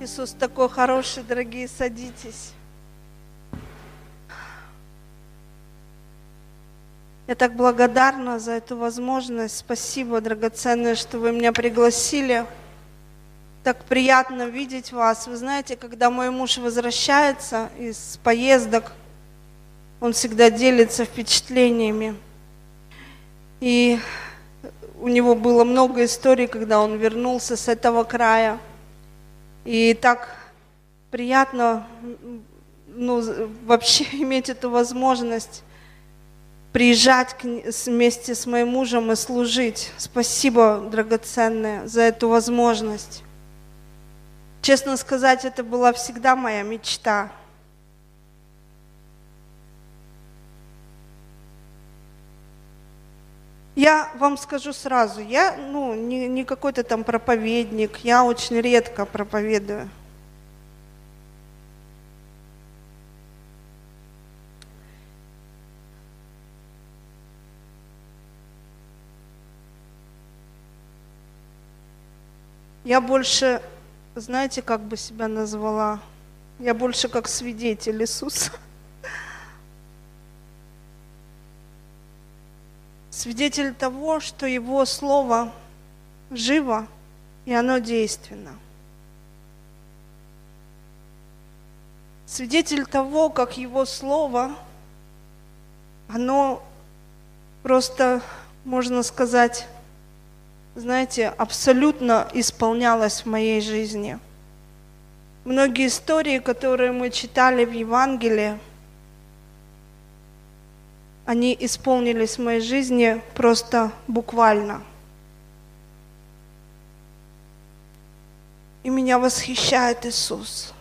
Иисус такой хороший, дорогие, садитесь. Я так благодарна за эту возможность. Спасибо, драгоценное, что вы меня пригласили. Так приятно видеть вас. Вы знаете, когда мой муж возвращается из поездок, он всегда делится впечатлениями. И у него было много историй, когда он вернулся с этого края. И так приятно ну, вообще иметь эту возможность приезжать вместе с моим мужем и служить. Спасибо, драгоценное, за эту возможность. Честно сказать, это была всегда моя мечта. Я вам скажу сразу, я ну, не, не какой-то там проповедник, я очень редко проповедую. Я больше, знаете, как бы себя назвала? Я больше как свидетель Иисуса. Свидетель того, что Его Слово живо и оно действенно. Свидетель того, как Его Слово, оно просто, можно сказать, знаете, абсолютно исполнялось в моей жизни. Многие истории, которые мы читали в Евангелии, они исполнились в моей жизни просто буквально. И меня восхищает Иисус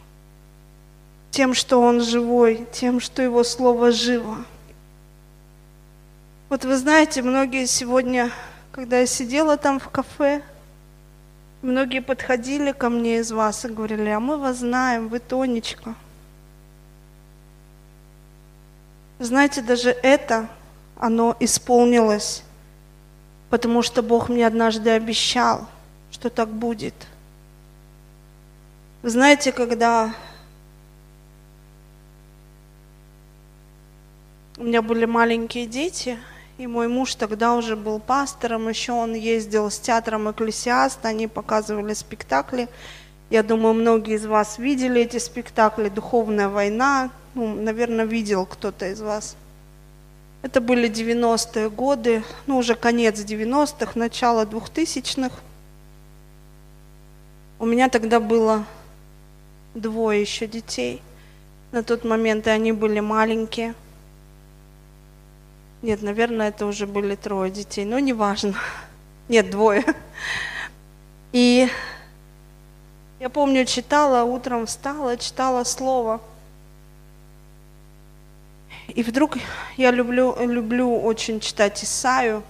тем, что Он живой, тем, что Его Слово живо. Вот вы знаете, многие сегодня когда я сидела там в кафе, многие подходили ко мне из вас и говорили, а мы вас знаем, вы Тонечка. Знаете, даже это, оно исполнилось, потому что Бог мне однажды обещал, что так будет. Знаете, когда у меня были маленькие дети – и мой муж тогда уже был пастором, еще он ездил с театром «Экклесиаст», они показывали спектакли. Я думаю, многие из вас видели эти спектакли «Духовная война». Ну, наверное, видел кто-то из вас. Это были 90-е годы, ну, уже конец 90-х, начало 2000-х. У меня тогда было двое еще детей. На тот момент и они были маленькие – нет, наверное, это уже были трое детей, но неважно. Нет, двое. И я помню, читала, утром встала, читала слово. И вдруг я люблю, люблю очень читать Исаю.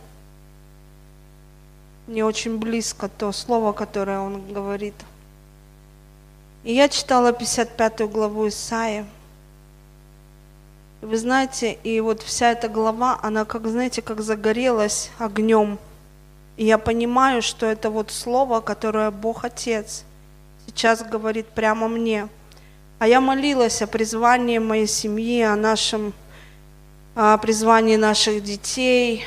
Мне очень близко то слово, которое он говорит. И я читала 55 главу Исаия. Вы знаете, и вот вся эта глава, она как, знаете, как загорелась огнем. И я понимаю, что это вот слово, которое Бог Отец сейчас говорит прямо мне. А я молилась о призвании моей семьи, о нашем о призвании наших детей,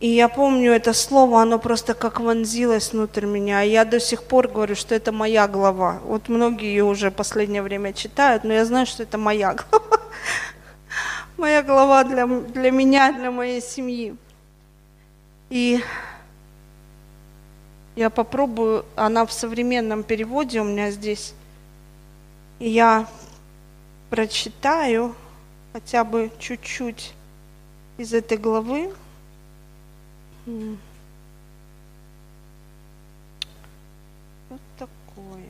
И я помню это слово, оно просто как вонзилось внутрь меня. И я до сих пор говорю, что это моя глава. Вот многие ее уже последнее время читают, но я знаю, что это моя глава. Моя глава для, для меня, для моей семьи. И я попробую, она в современном переводе у меня здесь. И я прочитаю хотя бы чуть-чуть из этой главы. Вот такое.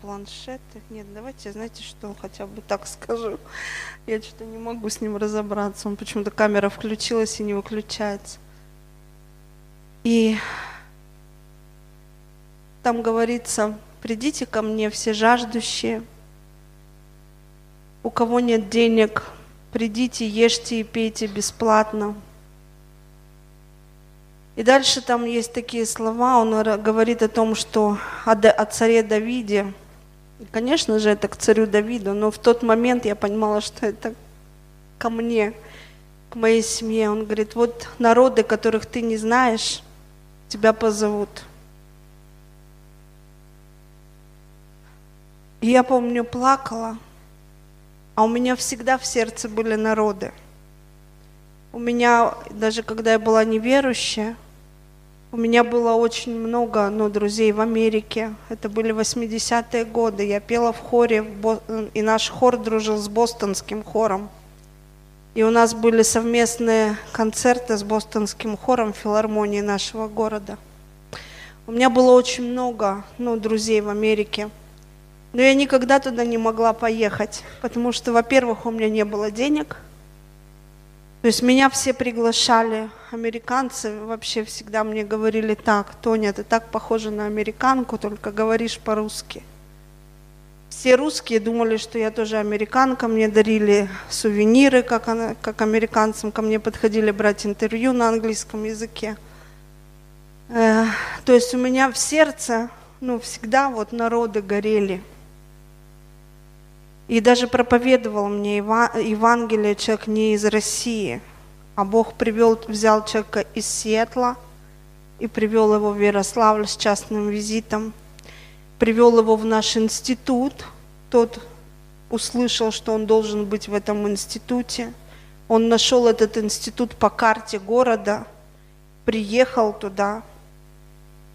Планшеты. Нет, давайте, знаете, что хотя бы так скажу. Я что-то не могу с ним разобраться. Он почему-то камера включилась и не выключается. И там говорится, придите ко мне все жаждущие, у кого нет денег, придите, ешьте и пейте бесплатно. И дальше там есть такие слова, он говорит о том, что о, о царе Давиде. конечно же, это к царю Давиду, но в тот момент я понимала, что это ко мне, к моей семье. Он говорит, вот народы, которых ты не знаешь, тебя позовут. И я помню, плакала, а у меня всегда в сердце были народы. У меня, даже когда я была неверующая, у меня было очень много ну, друзей в Америке. Это были 80-е годы. Я пела в хоре, и наш хор дружил с бостонским хором. И у нас были совместные концерты с бостонским хором в филармонии нашего города. У меня было очень много ну, друзей в Америке. Но я никогда туда не могла поехать, потому что, во-первых, у меня не было денег. То есть меня все приглашали, американцы вообще всегда мне говорили так, Тоня, ты так похожа на американку, только говоришь по-русски. Все русские думали, что я тоже американка, мне дарили сувениры, как, она, как американцам, ко мне подходили брать интервью на английском языке. Э, то есть у меня в сердце, ну, всегда вот народы горели. И даже проповедовал мне Евангелие человек не из России, а Бог привел, взял человека из Сиэтла и привел его в Ярославль с частным визитом привел его в наш институт. Тот услышал, что он должен быть в этом институте. Он нашел этот институт по карте города, приехал туда,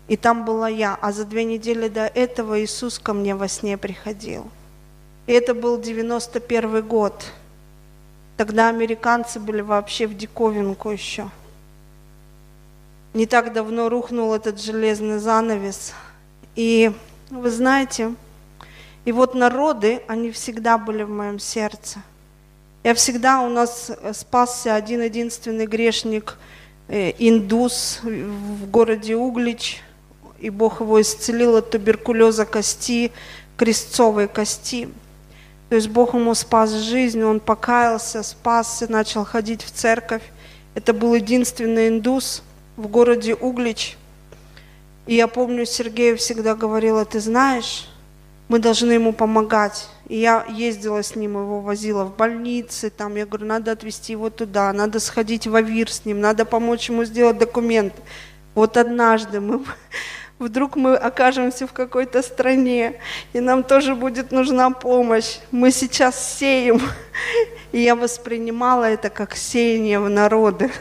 и там была я. А за две недели до этого Иисус ко мне во сне приходил. И это был 91 год. Тогда американцы были вообще в диковинку еще. Не так давно рухнул этот железный занавес. И вы знаете, и вот народы, они всегда были в моем сердце. Я всегда, у нас спасся один единственный грешник, э, индус в городе Углич, и Бог его исцелил от туберкулеза кости, крестцовой кости. То есть Бог ему спас жизнь, он покаялся, спасся, начал ходить в церковь. Это был единственный индус в городе Углич – и я помню, Сергею всегда говорила, ты знаешь, мы должны ему помогать. И я ездила с ним, его возила в больницы, там, я говорю, надо отвезти его туда, надо сходить в АВИР с ним, надо помочь ему сделать документы. Вот однажды мы, вдруг мы окажемся в какой-то стране, и нам тоже будет нужна помощь. Мы сейчас сеем. И я воспринимала это как сеяние в народы.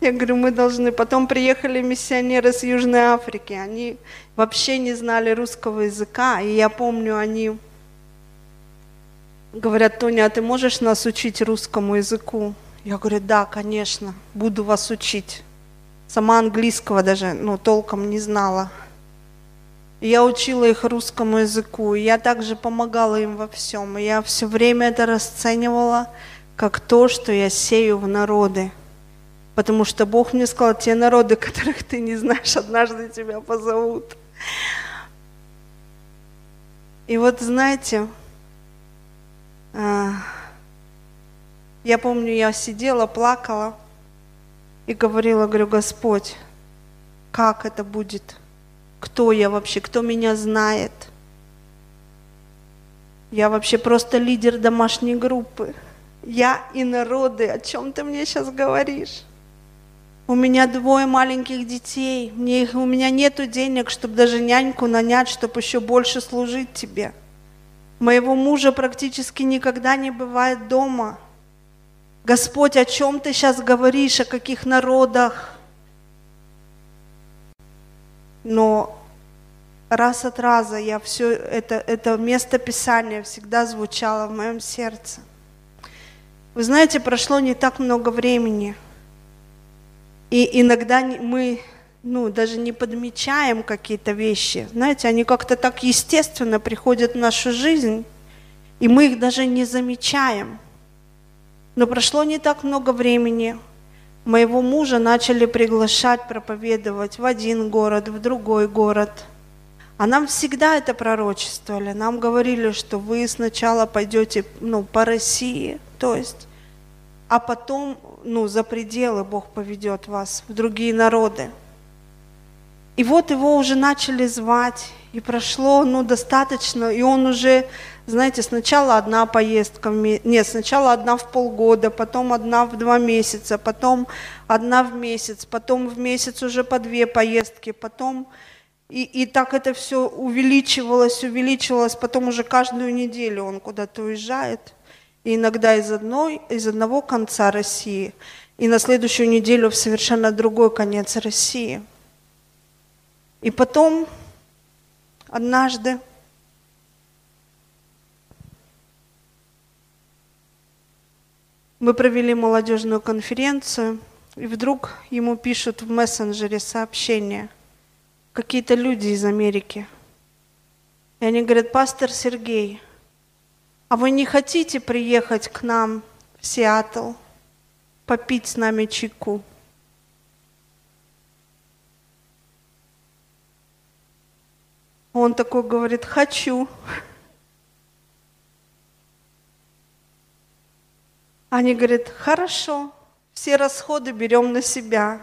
Я говорю, мы должны. Потом приехали миссионеры с Южной Африки. Они вообще не знали русского языка. И я помню, они говорят, Тоня, а ты можешь нас учить русскому языку? Я говорю, да, конечно, буду вас учить. Сама английского даже, ну, толком не знала. я учила их русскому языку, я также помогала им во всем. И я все время это расценивала как то, что я сею в народы. Потому что Бог мне сказал, те народы, которых ты не знаешь, однажды тебя позовут. И вот знаете, а, я помню, я сидела, плакала и говорила, говорю, Господь, как это будет? Кто я вообще? Кто меня знает? Я вообще просто лидер домашней группы. Я и народы, о чем ты мне сейчас говоришь? У меня двое маленьких детей, мне, у меня нет денег, чтобы даже няньку нанять, чтобы еще больше служить тебе. Моего мужа практически никогда не бывает дома. Господь, о чем ты сейчас говоришь, о каких народах? Но раз от раза я все это, это место Писания всегда звучало в моем сердце. Вы знаете, прошло не так много времени – и иногда мы ну, даже не подмечаем какие-то вещи. Знаете, они как-то так естественно приходят в нашу жизнь, и мы их даже не замечаем. Но прошло не так много времени. Моего мужа начали приглашать проповедовать в один город, в другой город. А нам всегда это пророчествовали. Нам говорили, что вы сначала пойдете ну, по России, то есть а потом, ну, за пределы Бог поведет вас в другие народы. И вот его уже начали звать, и прошло, ну, достаточно, и он уже, знаете, сначала одна поездка, нет, сначала одна в полгода, потом одна в два месяца, потом одна в месяц, потом в месяц уже по две поездки, потом... И, и так это все увеличивалось, увеличивалось, потом уже каждую неделю он куда-то уезжает, и иногда из, одной, из одного конца России, и на следующую неделю в совершенно другой конец России – и потом, однажды, мы провели молодежную конференцию, и вдруг ему пишут в мессенджере сообщение какие-то люди из Америки. И они говорят, пастор Сергей, а вы не хотите приехать к нам в Сиэтл, попить с нами чайку? Он такой говорит, хочу. Они говорят, хорошо, все расходы берем на себя.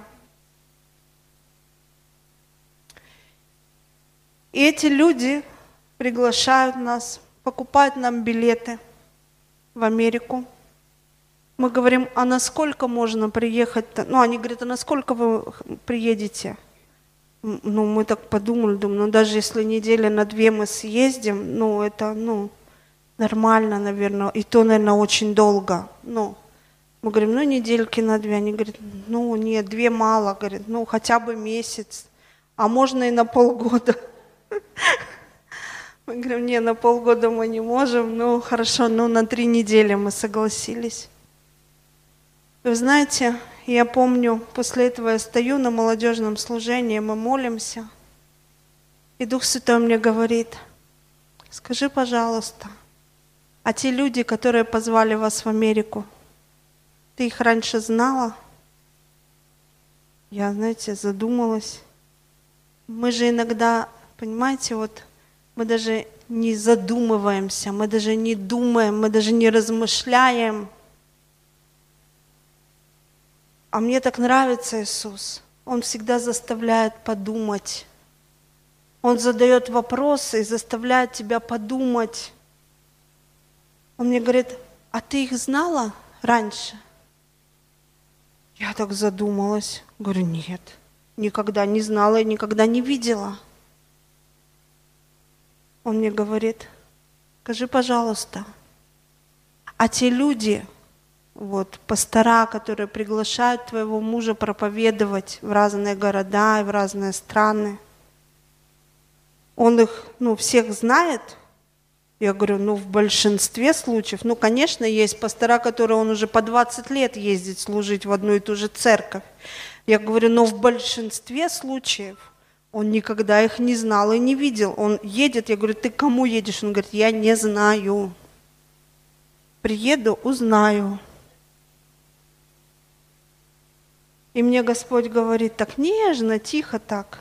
И эти люди приглашают нас, покупают нам билеты в Америку. Мы говорим, а насколько можно приехать? Ну, они говорят, а насколько вы приедете? ну, мы так подумали, думаю, ну, даже если неделя на две мы съездим, ну, это, ну, нормально, наверное, и то, наверное, очень долго, ну, мы говорим, ну, недельки на две, они говорят, ну, нет, две мало, говорят, ну, хотя бы месяц, а можно и на полгода. Мы говорим, не, на полгода мы не можем, ну, хорошо, ну, на три недели мы согласились. Вы знаете, я помню, после этого я стою на молодежном служении, мы молимся, и Дух Святой мне говорит, скажи, пожалуйста, а те люди, которые позвали вас в Америку, ты их раньше знала? Я, знаете, задумалась. Мы же иногда, понимаете, вот мы даже не задумываемся, мы даже не думаем, мы даже не размышляем – а мне так нравится Иисус. Он всегда заставляет подумать. Он задает вопросы и заставляет тебя подумать. Он мне говорит, а ты их знала раньше? Я так задумалась. Говорю, нет, никогда не знала и никогда не видела. Он мне говорит, скажи, пожалуйста, а те люди, вот, пастора, которые приглашают твоего мужа проповедовать в разные города и в разные страны. Он их, ну, всех знает. Я говорю, ну, в большинстве случаев, ну, конечно, есть пастора, которые он уже по 20 лет ездит служить в одну и ту же церковь. Я говорю, но в большинстве случаев он никогда их не знал и не видел. Он едет, я говорю, ты кому едешь? Он говорит, я не знаю. Приеду, узнаю. И мне Господь говорит так нежно, тихо так.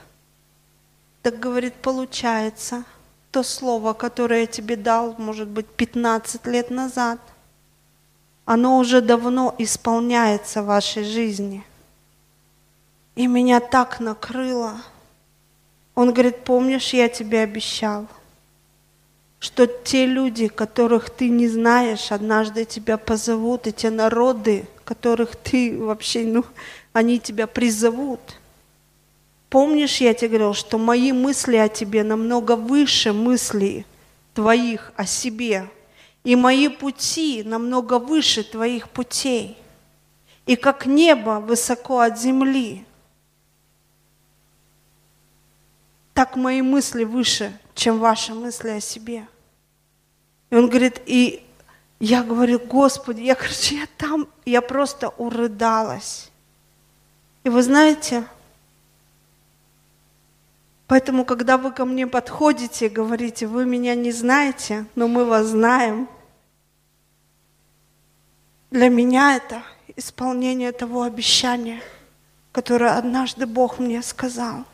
Так говорит, получается, то слово, которое я тебе дал, может быть, 15 лет назад, оно уже давно исполняется в вашей жизни. И меня так накрыло. Он говорит, помнишь, я тебе обещал, что те люди, которых ты не знаешь, однажды тебя позовут, и те народы, которых ты вообще, ну, они тебя призовут. Помнишь, я тебе говорил, что мои мысли о тебе намного выше мыслей твоих о себе, и мои пути намного выше твоих путей. И как небо высоко от земли, так мои мысли выше, чем ваши мысли о себе. И он говорит, и я говорю, Господи, я, короче, я там, я просто урыдалась. И вы знаете, поэтому, когда вы ко мне подходите, говорите, вы меня не знаете, но мы вас знаем, для меня это исполнение того обещания, которое однажды Бог мне сказал.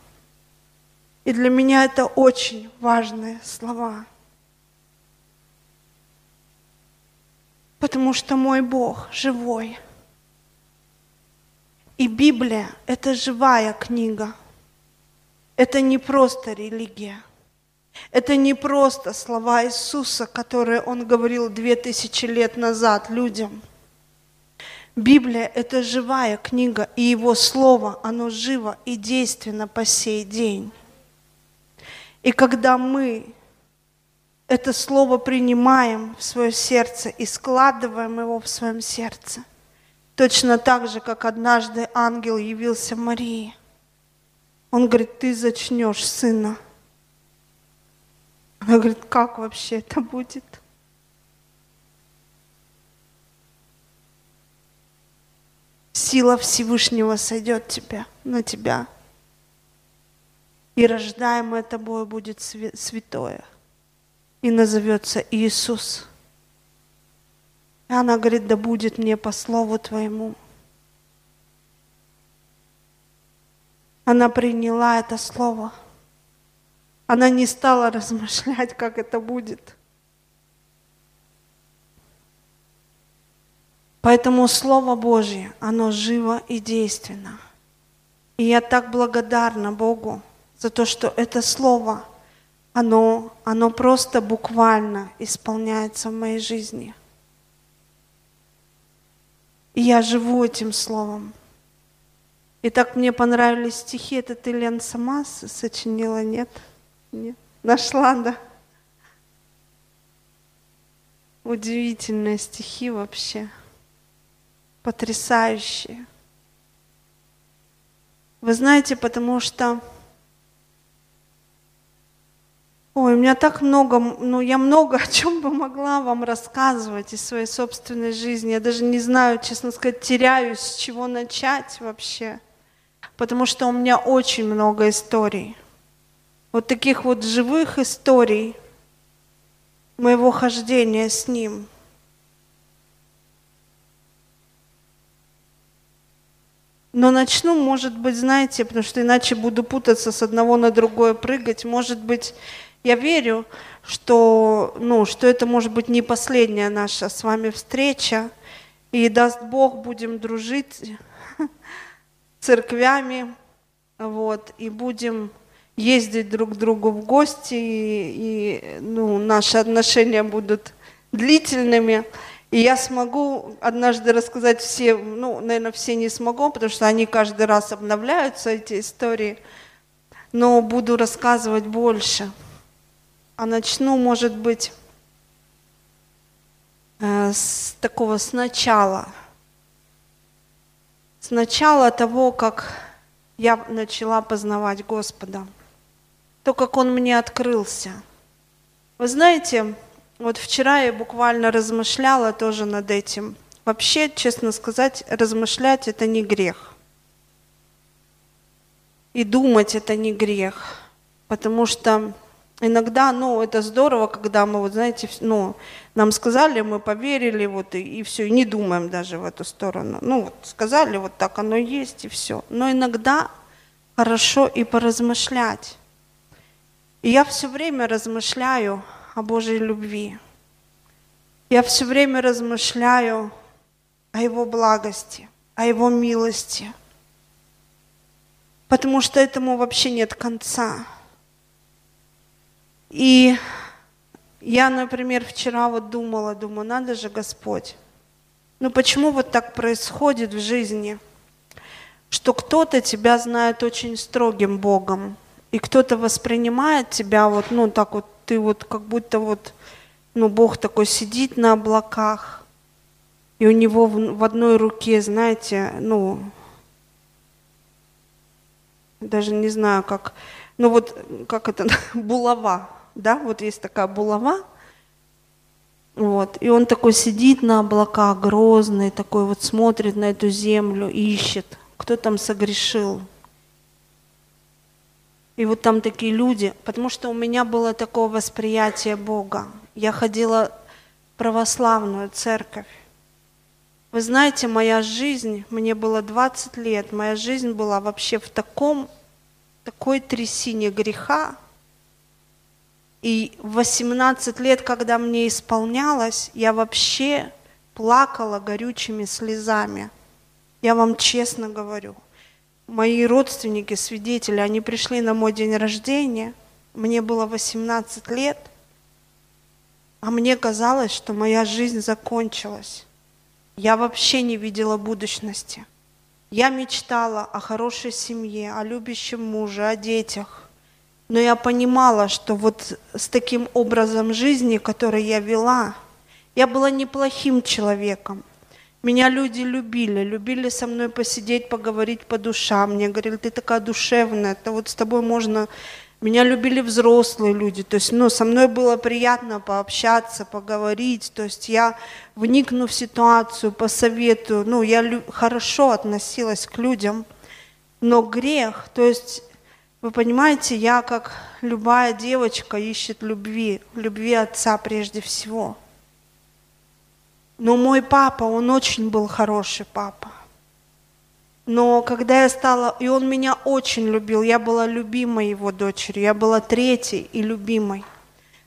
И для меня это очень важные слова. Потому что мой Бог живой – И Библия – это живая книга. Это не просто религия. Это не просто слова Иисуса, которые Он говорил две тысячи лет назад людям. Библия – это живая книга, и Его Слово, оно живо и действенно по сей день. И когда мы это Слово принимаем в свое сердце и складываем его в своем сердце, точно так же, как однажды ангел явился Марии, он говорит, ты зачнешь сына. Она говорит, как вообще это будет? Сила Всевышнего сойдет тебя, на тебя. И рождаемое тобой будет святое. И назовется Иисус. И она говорит, да будет мне по слову твоему. Она приняла это слово. Она не стала размышлять, как это будет. Поэтому Слово Божье, оно живо и действенно. И я так благодарна Богу за то, что это Слово, оно, оно просто буквально исполняется в моей жизни. И я живу этим Словом. И так мне понравились стихи. Это ты, Лен, сама сочинила, нет? Нет. Нашла, да? Удивительные стихи вообще. Потрясающие. Вы знаете, потому что... Ой, у меня так много, ну я много о чем бы могла вам рассказывать из своей собственной жизни. Я даже не знаю, честно сказать, теряюсь, с чего начать вообще потому что у меня очень много историй. Вот таких вот живых историй моего хождения с Ним. Но начну, может быть, знаете, потому что иначе буду путаться с одного на другое прыгать. Может быть, я верю, что, ну, что это может быть не последняя наша с вами встреча. И даст Бог, будем дружить церквями, вот, и будем ездить друг к другу в гости, и, и ну, наши отношения будут длительными. И я смогу однажды рассказать все, ну, наверное, все не смогу, потому что они каждый раз обновляются, эти истории, но буду рассказывать больше. А начну, может быть, э, с такого сначала – с начала того, как я начала познавать Господа, то, как Он мне открылся. Вы знаете, вот вчера я буквально размышляла тоже над этим. Вообще, честно сказать, размышлять это не грех. И думать это не грех. Потому что иногда, ну, это здорово, когда мы, вот знаете, ну, нам сказали, мы поверили, вот, и, и все, и не думаем даже в эту сторону. Ну, вот, сказали, вот так оно есть, и все. Но иногда хорошо и поразмышлять. И я все время размышляю о Божьей любви. Я все время размышляю о Его благости, о Его милости. Потому что этому вообще нет конца. И я, например, вчера вот думала, думаю, надо же, Господь, ну почему вот так происходит в жизни, что кто-то тебя знает очень строгим Богом, и кто-то воспринимает тебя вот, ну так вот, ты вот как будто вот, ну Бог такой сидит на облаках, и у него в, в одной руке, знаете, ну, даже не знаю, как, ну вот, как это, булава, да, вот есть такая булава, вот, и он такой сидит на облаках, грозный, такой вот смотрит на эту землю, ищет, кто там согрешил. И вот там такие люди, потому что у меня было такое восприятие Бога. Я ходила в православную церковь. Вы знаете, моя жизнь, мне было 20 лет, моя жизнь была вообще в таком, такой трясине греха, и в 18 лет, когда мне исполнялось, я вообще плакала горючими слезами Я вам честно говорю. Мои родственники, свидетели, они пришли на мой день рождения. Мне было 18 лет. А мне казалось, что моя жизнь закончилась. Я вообще не видела будущности. Я мечтала о хорошей семье, о любящем муже, о детях. Но я понимала, что вот с таким образом жизни, который я вела, я была неплохим человеком. Меня люди любили, любили со мной посидеть, поговорить по душам. Мне говорили, ты такая душевная, это вот с тобой можно меня любили взрослые люди, то есть, ну, со мной было приятно пообщаться, поговорить, то есть я вникну в ситуацию, посоветую, ну, я хорошо относилась к людям, но грех, то есть, вы понимаете, я как любая девочка ищет любви, любви отца прежде всего. Но мой папа, он очень был хороший папа. Но когда я стала, и он меня очень любил, я была любимой его дочерью, я была третьей и любимой.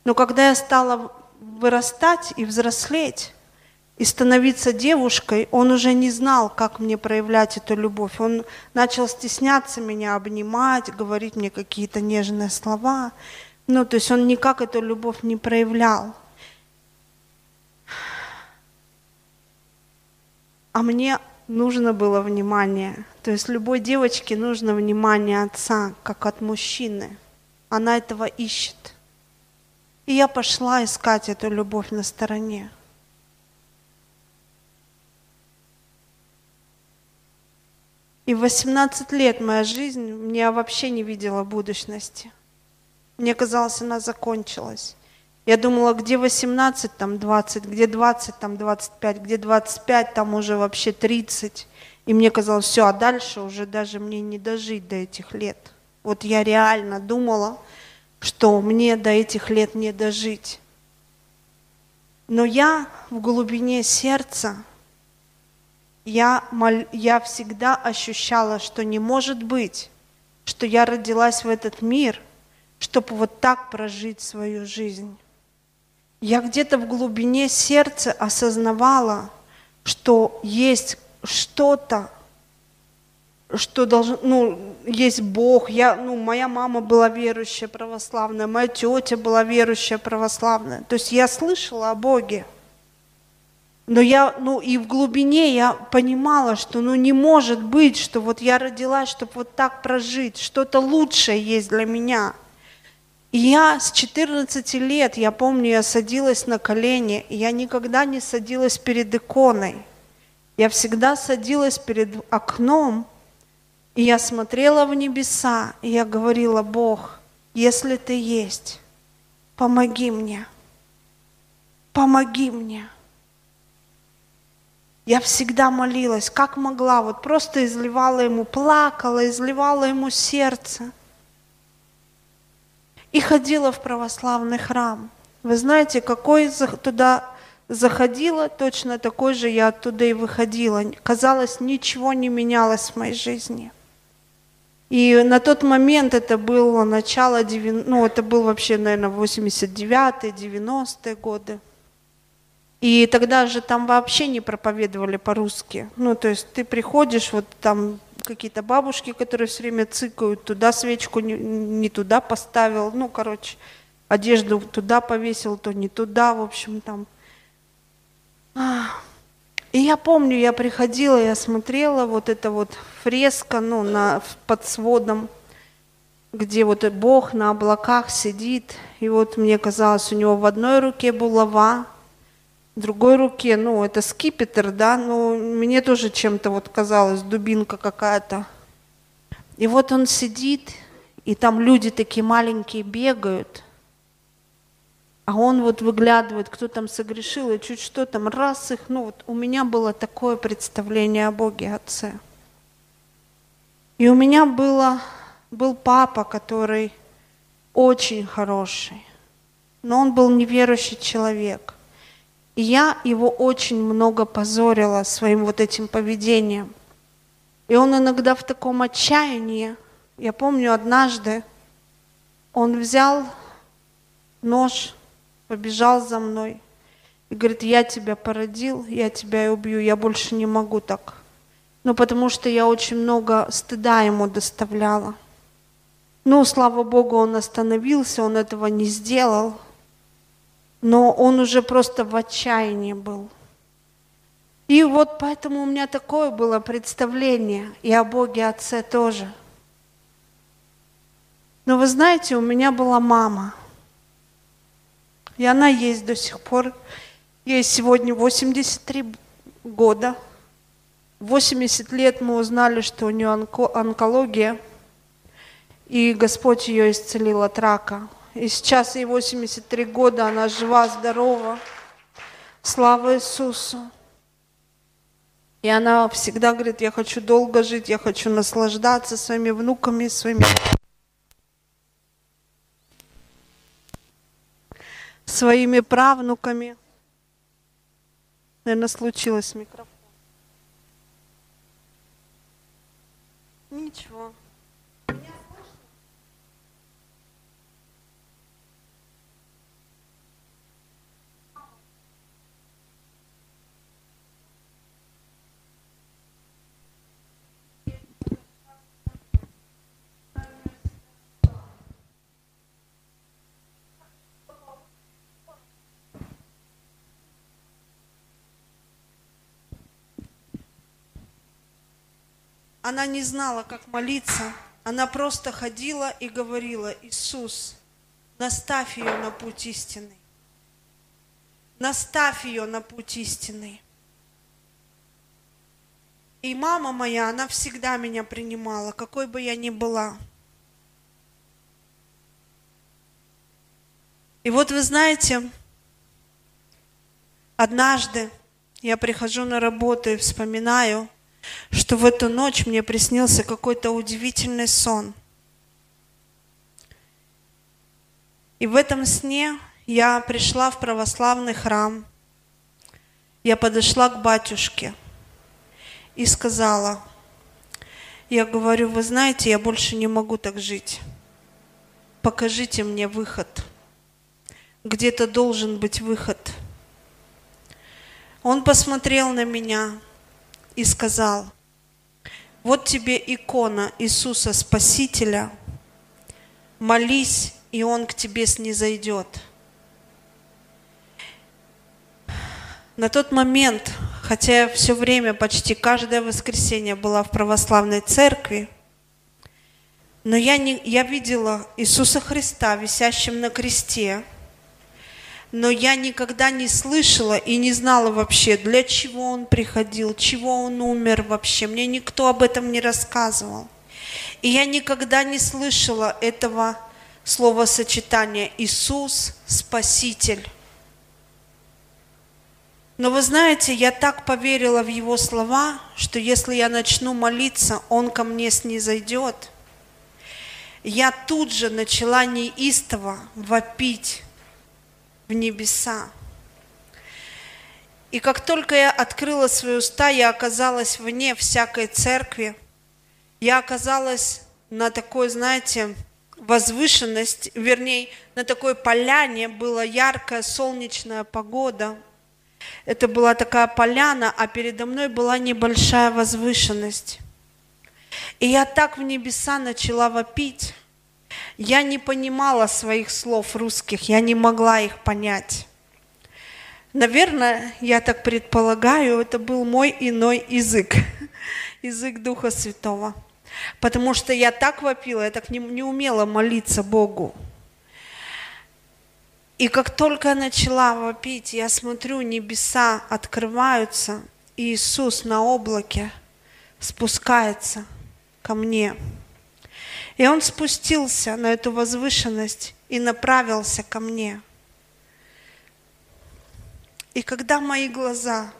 Но когда я стала вырастать и взрослеть, и становиться девушкой, он уже не знал, как мне проявлять эту любовь. Он начал стесняться меня обнимать, говорить мне какие-то нежные слова. Ну, то есть он никак эту любовь не проявлял. А мне нужно было внимание. То есть любой девочке нужно внимание отца, как от мужчины. Она этого ищет. И я пошла искать эту любовь на стороне. И в 18 лет моя жизнь, мне вообще не видела будущности. Мне казалось, она закончилась. Я думала, где 18, там 20, где 20, там 25, где 25, там уже вообще 30. И мне казалось, все, а дальше уже даже мне не дожить до этих лет. Вот я реально думала, что мне до этих лет не дожить. Но я в глубине сердца, я, моль, я всегда ощущала, что не может быть, что я родилась в этот мир, чтобы вот так прожить свою жизнь. Я где-то в глубине сердца осознавала, что есть что-то, что должно, ну, есть Бог. Я, ну, моя мама была верующая православная, моя тетя была верующая православная. То есть я слышала о Боге. Но я, ну, и в глубине я понимала, что, ну, не может быть, что вот я родилась, чтобы вот так прожить, что-то лучшее есть для меня – и я с 14 лет, я помню, я садилась на колени, и я никогда не садилась перед иконой. Я всегда садилась перед окном, и я смотрела в небеса, и я говорила, Бог, если ты есть, помоги мне, помоги мне. Я всегда молилась, как могла, вот просто изливала ему, плакала, изливала ему сердце и ходила в православный храм. Вы знаете, какой туда заходила, точно такой же я оттуда и выходила. Казалось, ничего не менялось в моей жизни. И на тот момент это было начало, ну это был вообще, наверное, 89-е, 90-е годы. И тогда же там вообще не проповедовали по-русски. Ну, то есть ты приходишь, вот там какие-то бабушки, которые все время цикают, туда свечку не, не туда поставил, ну, короче, одежду туда повесил, то не туда, в общем, там. И я помню, я приходила, я смотрела вот это вот фреска, ну, на, под сводом, где вот Бог на облаках сидит, и вот мне казалось, у него в одной руке булава, другой руке, ну, это скипетр, да, но мне тоже чем-то вот казалось, дубинка какая-то. И вот он сидит, и там люди такие маленькие бегают, а он вот выглядывает, кто там согрешил, и чуть что там, раз их, ну вот у меня было такое представление о Боге Отце. И у меня было, был папа, который очень хороший, но он был неверующий человек. И я его очень много позорила своим вот этим поведением. И он иногда в таком отчаянии, я помню однажды, он взял нож, побежал за мной и говорит, я тебя породил, я тебя и убью, я больше не могу так. но потому что я очень много стыда ему доставляла. Ну, слава Богу, он остановился, он этого не сделал, но он уже просто в отчаянии был. И вот поэтому у меня такое было представление, и о Боге Отце тоже. Но вы знаете, у меня была мама, и она есть до сих пор. Ей сегодня 83 года. 80 лет мы узнали, что у нее онко онкология, и Господь ее исцелил от рака. И сейчас ей 83 года, она жива, здорова. Слава Иисусу. И она всегда говорит, я хочу долго жить, я хочу наслаждаться своими внуками, своими своими правнуками. Наверное, случилось микрофон. Ничего. Она не знала, как молиться. Она просто ходила и говорила, Иисус, наставь ее на путь истинный. Наставь ее на путь истинный. И мама моя, она всегда меня принимала, какой бы я ни была. И вот вы знаете, однажды я прихожу на работу и вспоминаю, что в эту ночь мне приснился какой-то удивительный сон. И в этом сне я пришла в православный храм, я подошла к батюшке и сказала, я говорю, вы знаете, я больше не могу так жить. Покажите мне выход. Где-то должен быть выход. Он посмотрел на меня, и сказал, вот тебе икона Иисуса Спасителя, молись, и Он к тебе снизойдет. На тот момент, хотя я все время, почти каждое воскресенье была в православной церкви, но я, не, я видела Иисуса Христа, висящим на кресте – но я никогда не слышала и не знала вообще, для чего он приходил, чего он умер вообще. Мне никто об этом не рассказывал. И я никогда не слышала этого словосочетания «Иисус – Спаситель». Но вы знаете, я так поверила в Его слова, что если я начну молиться, Он ко мне снизойдет. Я тут же начала неистово вопить в небеса. И как только я открыла свои уста, я оказалась вне всякой церкви. Я оказалась на такой, знаете, возвышенность, вернее, на такой поляне была яркая солнечная погода. Это была такая поляна, а передо мной была небольшая возвышенность. И я так в небеса начала вопить. Я не понимала своих слов русских, я не могла их понять. Наверное, я так предполагаю, это был мой иной язык, язык Духа Святого. Потому что я так вопила, я так не, не умела молиться Богу. И как только начала вопить, я смотрю, небеса открываются, и Иисус на облаке спускается ко мне. И он спустился на эту возвышенность и направился ко мне. И когда мои глаза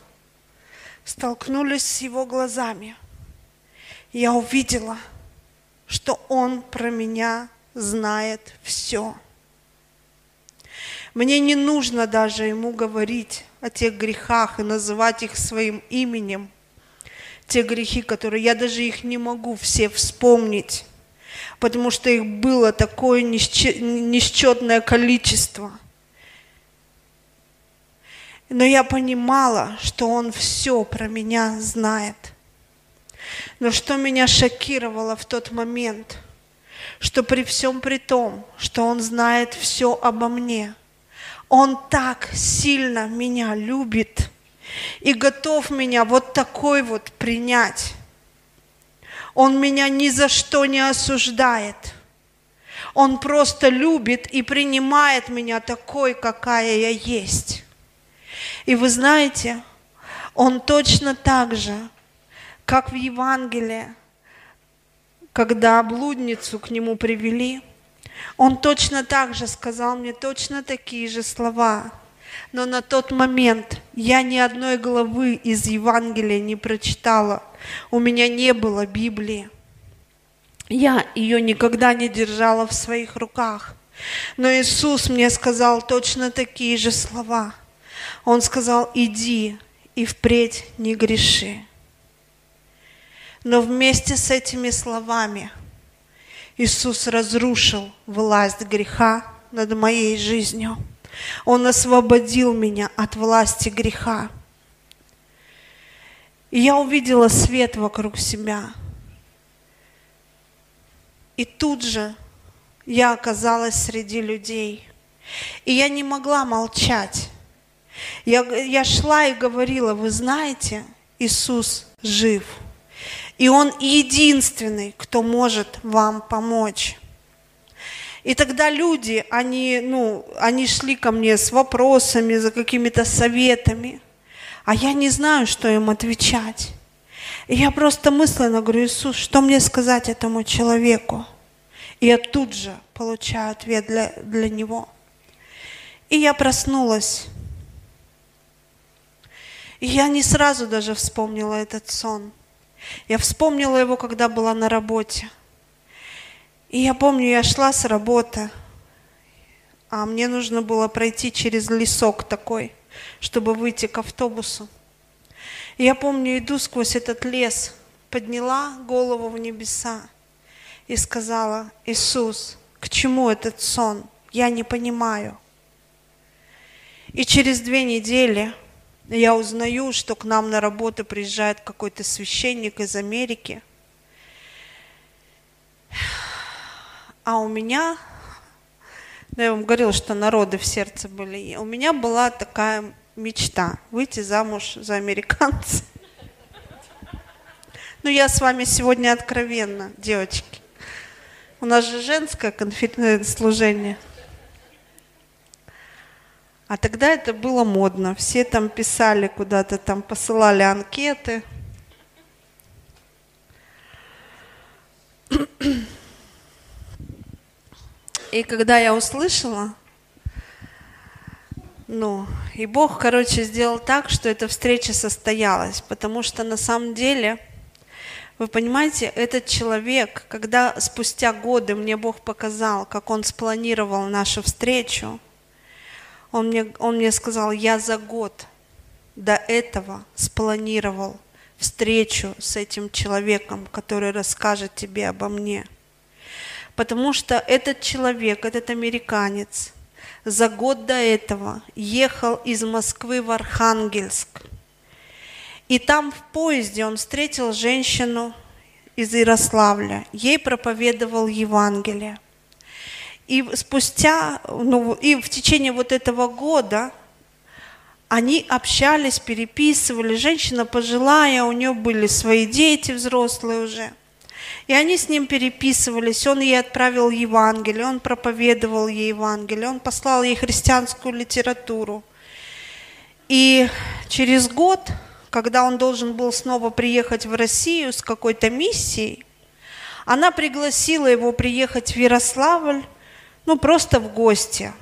столкнулись с его глазами, я увидела, что он про меня знает все. Мне не нужно даже ему говорить о тех грехах и называть их своим именем. Те грехи, которые я даже их не могу все вспомнить потому что их было такое несчетное количество. Но я понимала, что Он все про меня знает. Но что меня шокировало в тот момент, что при всем при том, что Он знает все обо мне, Он так сильно меня любит и готов меня вот такой вот принять. Он меня ни за что не осуждает. Он просто любит и принимает меня такой, какая я есть. И вы знаете, Он точно так же как в Евангелии, когда блудницу к нему привели, он точно так же сказал мне точно такие же слова. Но на тот момент я ни одной главы из Евангелия не прочитала. У меня не было Библии. Я ее никогда не держала в своих руках. Но Иисус мне сказал точно такие же слова. Он сказал, иди и впредь не греши. Но вместе с этими словами Иисус разрушил власть греха над моей жизнью. Он освободил меня от власти греха. И я увидела свет вокруг себя. И тут же я оказалась среди людей. И я не могла молчать. Я, я шла и говорила, вы знаете, Иисус жив. И Он единственный, кто может вам помочь. И тогда люди, они, ну, они шли ко мне с вопросами, за какими-то советами, а я не знаю, что им отвечать. И я просто мысленно говорю, Иисус, что мне сказать этому человеку? И я тут же получаю ответ для, для него. И я проснулась. И я не сразу даже вспомнила этот сон. Я вспомнила его, когда была на работе. И я помню, я шла с работы, а мне нужно было пройти через лесок такой, чтобы выйти к автобусу. Я помню, иду сквозь этот лес, подняла голову в небеса и сказала, Иисус, к чему этот сон? Я не понимаю. И через две недели я узнаю, что к нам на работу приезжает какой-то священник из Америки. А у меня, я вам говорила, что народы в сердце были. У меня была такая мечта выйти замуж за американца. Ну, я с вами сегодня откровенно, девочки. У нас же женское конфер... служение. А тогда это было модно. Все там писали куда-то, там посылали анкеты. И когда я услышала, ну, и Бог, короче, сделал так, что эта встреча состоялась, потому что на самом деле, вы понимаете, этот человек, когда спустя годы мне Бог показал, как он спланировал нашу встречу, он мне, он мне сказал, я за год до этого спланировал встречу с этим человеком, который расскажет тебе обо мне. Потому что этот человек, этот американец, за год до этого ехал из Москвы в Архангельск. И там в поезде он встретил женщину из Ярославля. Ей проповедовал Евангелие. И спустя, ну, и в течение вот этого года они общались, переписывали. Женщина пожилая, у нее были свои дети взрослые уже. И они с ним переписывались, он ей отправил Евангелие, он проповедовал ей Евангелие, он послал ей христианскую литературу. И через год, когда он должен был снова приехать в Россию с какой-то миссией, она пригласила его приехать в Ярославль, ну просто в гости.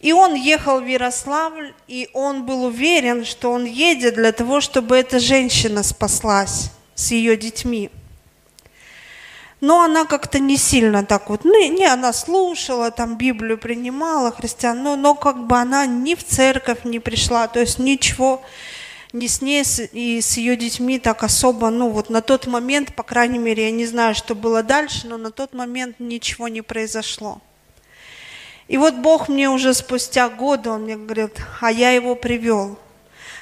И он ехал в Ярославль, и он был уверен, что он едет для того, чтобы эта женщина спаслась с ее детьми. Но она как-то не сильно так вот, ну, не, она слушала, там Библию принимала, христиан, но, но как бы она ни в церковь не пришла, то есть ничего не с ней и с ее детьми так особо, ну вот на тот момент, по крайней мере, я не знаю, что было дальше, но на тот момент ничего не произошло. И вот Бог мне уже спустя годы, Он мне говорит, а я его привел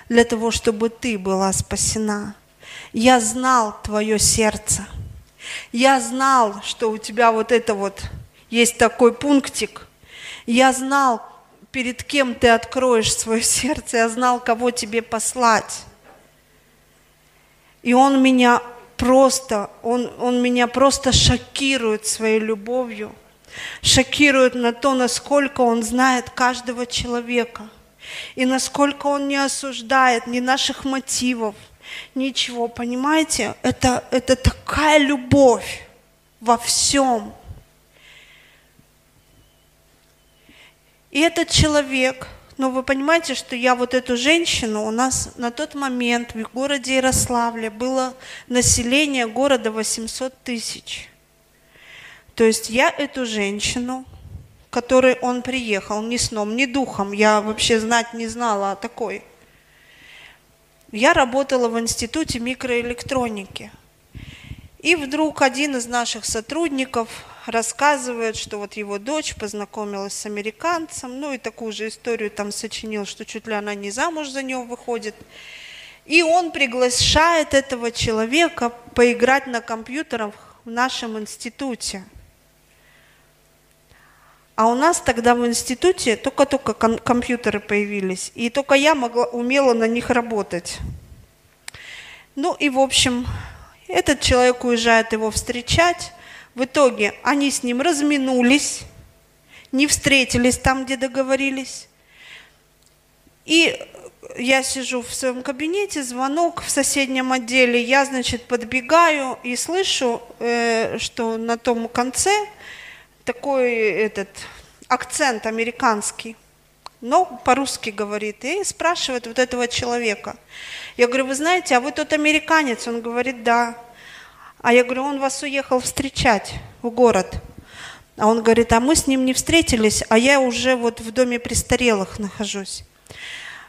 для того, чтобы ты была спасена. я знал твое сердце. Я знал, что у тебя вот это вот есть такой пунктик. Я знал, перед кем ты откроешь свое сердце. Я знал, кого тебе послать. И он меня просто, он, он меня просто шокирует своей любовью, шокирует на то, насколько он знает каждого человека, и насколько он не осуждает ни наших мотивов, ничего. Понимаете, это, это такая любовь во всем. И этот человек, но вы понимаете, что я вот эту женщину, у нас на тот момент в городе Ярославле было население города 800 тысяч. То есть я эту женщину, которой он приехал, ни сном, ни духом, я вообще знать не знала о такой. Я работала в институте микроэлектроники. И вдруг один из наших сотрудников рассказывает, что вот его дочь познакомилась с американцем, ну и такую же историю там сочинил, что чуть ли она не замуж за него выходит. И он приглашает этого человека поиграть на компьютерах в нашем институте. А у нас тогда в институте только-только компьютеры появились, и только я могла, умела на них работать. Ну и, в общем, этот человек уезжает его встречать, в итоге они с ним разминулись, не встретились там, где договорились. И я сижу в своем кабинете, звонок в соседнем отделе, я, значит, подбегаю и слышу, э, что на том конце такой этот акцент американский, но по-русски говорит, и спрашивает вот этого человека. Я говорю, вы знаете, а вы тот американец? Он говорит, да. А я говорю, он вас уехал встречать в город. А он говорит, а мы с ним не встретились, а я уже вот в доме престарелых нахожусь.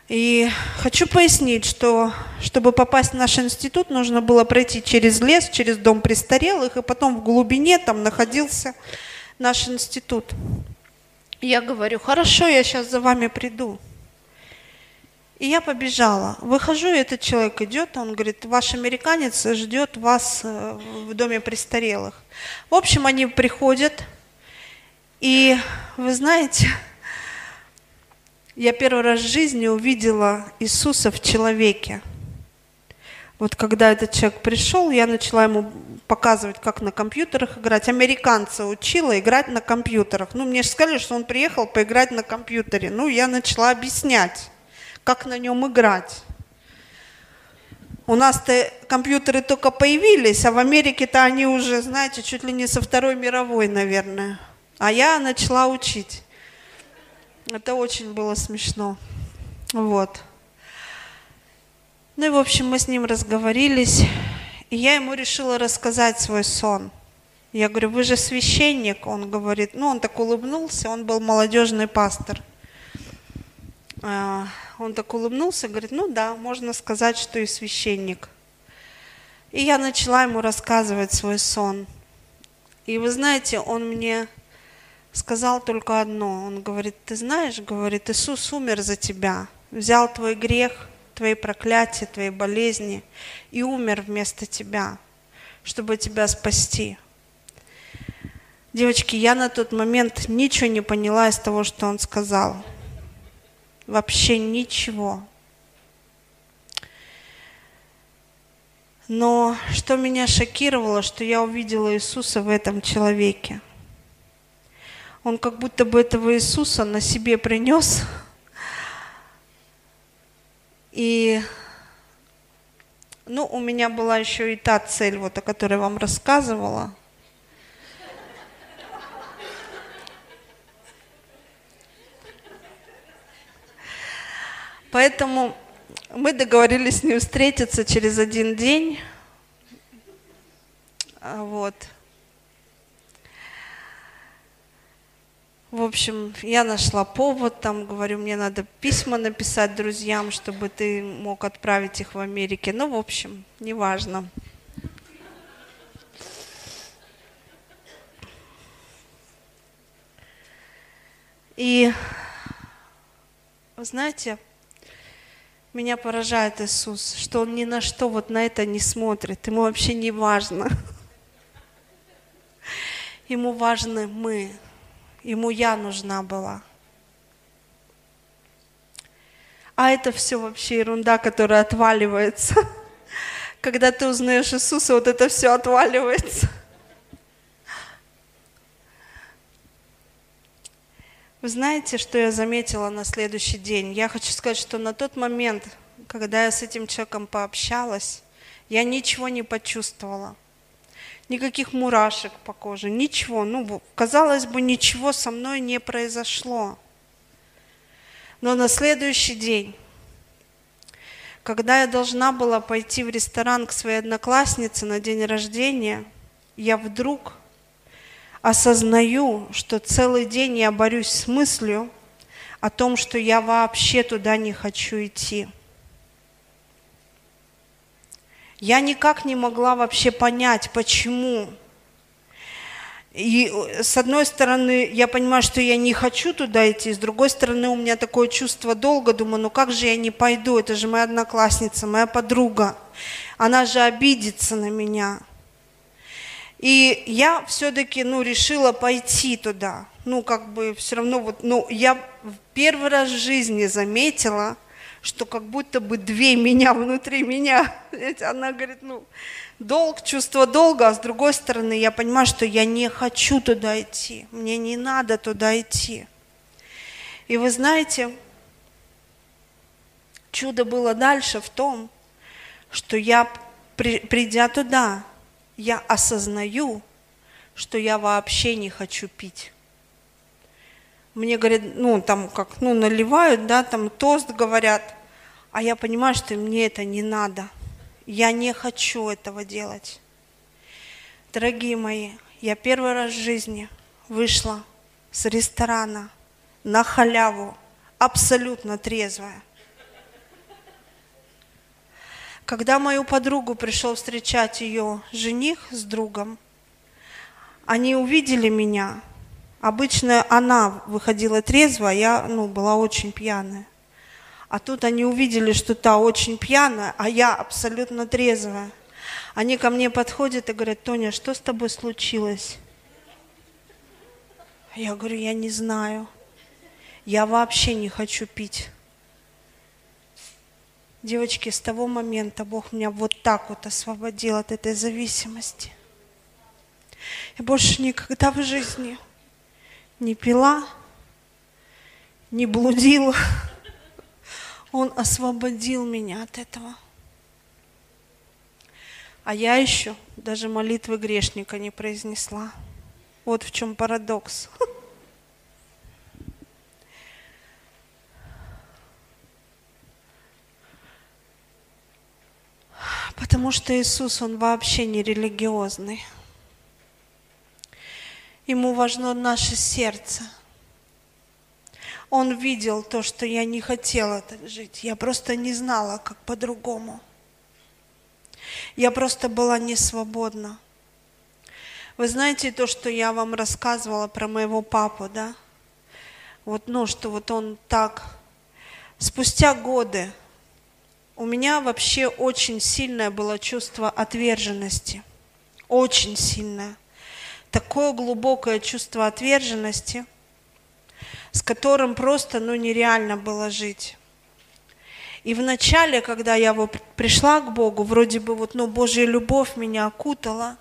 И хочу пояснить, что чтобы попасть в наш институт, нужно было пройти через лес, через дом престарелых, и потом в глубине там находился наш институт. Я говорю, хорошо, я сейчас за вами приду. И я побежала. Выхожу, и этот человек идет, он говорит, ваш американец ждет вас э, в доме престарелых. В общем, они приходят, и вы знаете, я первый раз в жизни увидела Иисуса в человеке. Вот когда этот человек пришел, я начала ему показывать, как на компьютерах играть. Американца учила играть на компьютерах. Ну, мне же сказали, что он приехал поиграть на компьютере. Ну, я начала объяснять как на нем играть. У нас-то компьютеры только появились, а в Америке-то они уже, знаете, чуть ли не со Второй мировой, наверное. А я начала учить. Это очень было смешно. Вот. Ну и, в общем, мы с ним разговорились, и я ему решила рассказать свой сон. Я говорю, вы же священник? Он говорит, ну, он так улыбнулся, он был молодежный пастор. А, он так улыбнулся, говорит, ну да, можно сказать, что и священник. И я начала ему рассказывать свой сон. И вы знаете, он мне сказал только одно. Он говорит, ты знаешь, говорит, Иисус умер за тебя, взял твой грех, твои проклятия, твои болезни и умер вместо тебя, чтобы тебя спасти. Девочки, я на тот момент ничего не поняла из того, что он сказал вообще ничего. Но что меня шокировало, что я увидела Иисуса в этом человеке. Он как будто бы этого Иисуса на себе принес. И ну, у меня была еще и та цель, вот, о которой я вам рассказывала. Поэтому мы договорились с ним встретиться через один день. А, вот. В общем, я нашла повод, там, говорю, мне надо письма написать друзьям, чтобы ты мог отправить их в Америке. Ну, в общем, неважно. И, знаете, Меня поражает Иисус, что Он ни на что вот на это не смотрит. Ему вообще не важно. Ему важны мы. Ему я нужна была. А это все вообще ерунда, которая отваливается. Когда ты узнаешь Иисуса, вот это все отваливается. Вы знаете, что я заметила на следующий день? Я хочу сказать, что на тот момент, когда я с этим человеком пообщалась, я ничего не почувствовала. Никаких мурашек по коже, ничего. Ну, казалось бы, ничего со мной не произошло. Но на следующий день, когда я должна была пойти в ресторан к своей однокласснице на день рождения, я вдруг осознаю, что целый день я борюсь с мыслью о том, что я вообще туда не хочу идти. Я никак не могла вообще понять, почему. И с одной стороны, я понимаю, что я не хочу туда идти, с другой стороны, у меня такое чувство долга, думаю, ну как же я не пойду, это же моя одноклассница, моя подруга, она же обидится на меня. И я все-таки, ну, решила пойти туда. Ну, как бы все равно вот, ну, я первый раз в жизни заметила, что как будто бы две меня внутри меня. Она говорит, ну, долг, чувство долга, а с другой стороны, я понимаю, что я не хочу туда идти. Мне не надо туда идти. И вы знаете, чудо было дальше в том, что я, придя туда, я осознаю, что я вообще не хочу пить. Мне говорят, ну, там как, ну, наливают, да, там тост говорят, а я понимаю, что мне это не надо. Я не хочу этого делать. Дорогие мои, я первый раз в жизни вышла с ресторана на халяву, абсолютно трезвая. Когда мою подругу пришел встречать ее жених с другом, они увидели меня. Обычно она выходила трезво, а я ну, была очень пьяная. А тут они увидели, что та очень пьяная, а я абсолютно трезвая. Они ко мне подходят и говорят, Тоня, что с тобой случилось? Я говорю, я не знаю. Я вообще не хочу пить. Девочки, с того момента Бог меня вот так вот освободил от этой зависимости. Я больше никогда в жизни не пила, не блудила. Он освободил меня от этого. А я еще даже молитвы грешника не произнесла. Вот в чем парадокс. Потому что Иисус, Он вообще не религиозный. Ему важно наше сердце. Он видел то, что я не хотела так жить. Я просто не знала, как по-другому. Я просто была не свободна. Вы знаете то, что я вам рассказывала про моего папу, да? Вот, ну, что вот он так, спустя годы, у меня вообще очень сильное было чувство отверженности. Очень сильное. Такое глубокое чувство отверженности, с которым просто ну, нереально было жить. И вначале, когда я вот пришла к Богу, вроде бы вот, ну, Божья любовь меня окутала,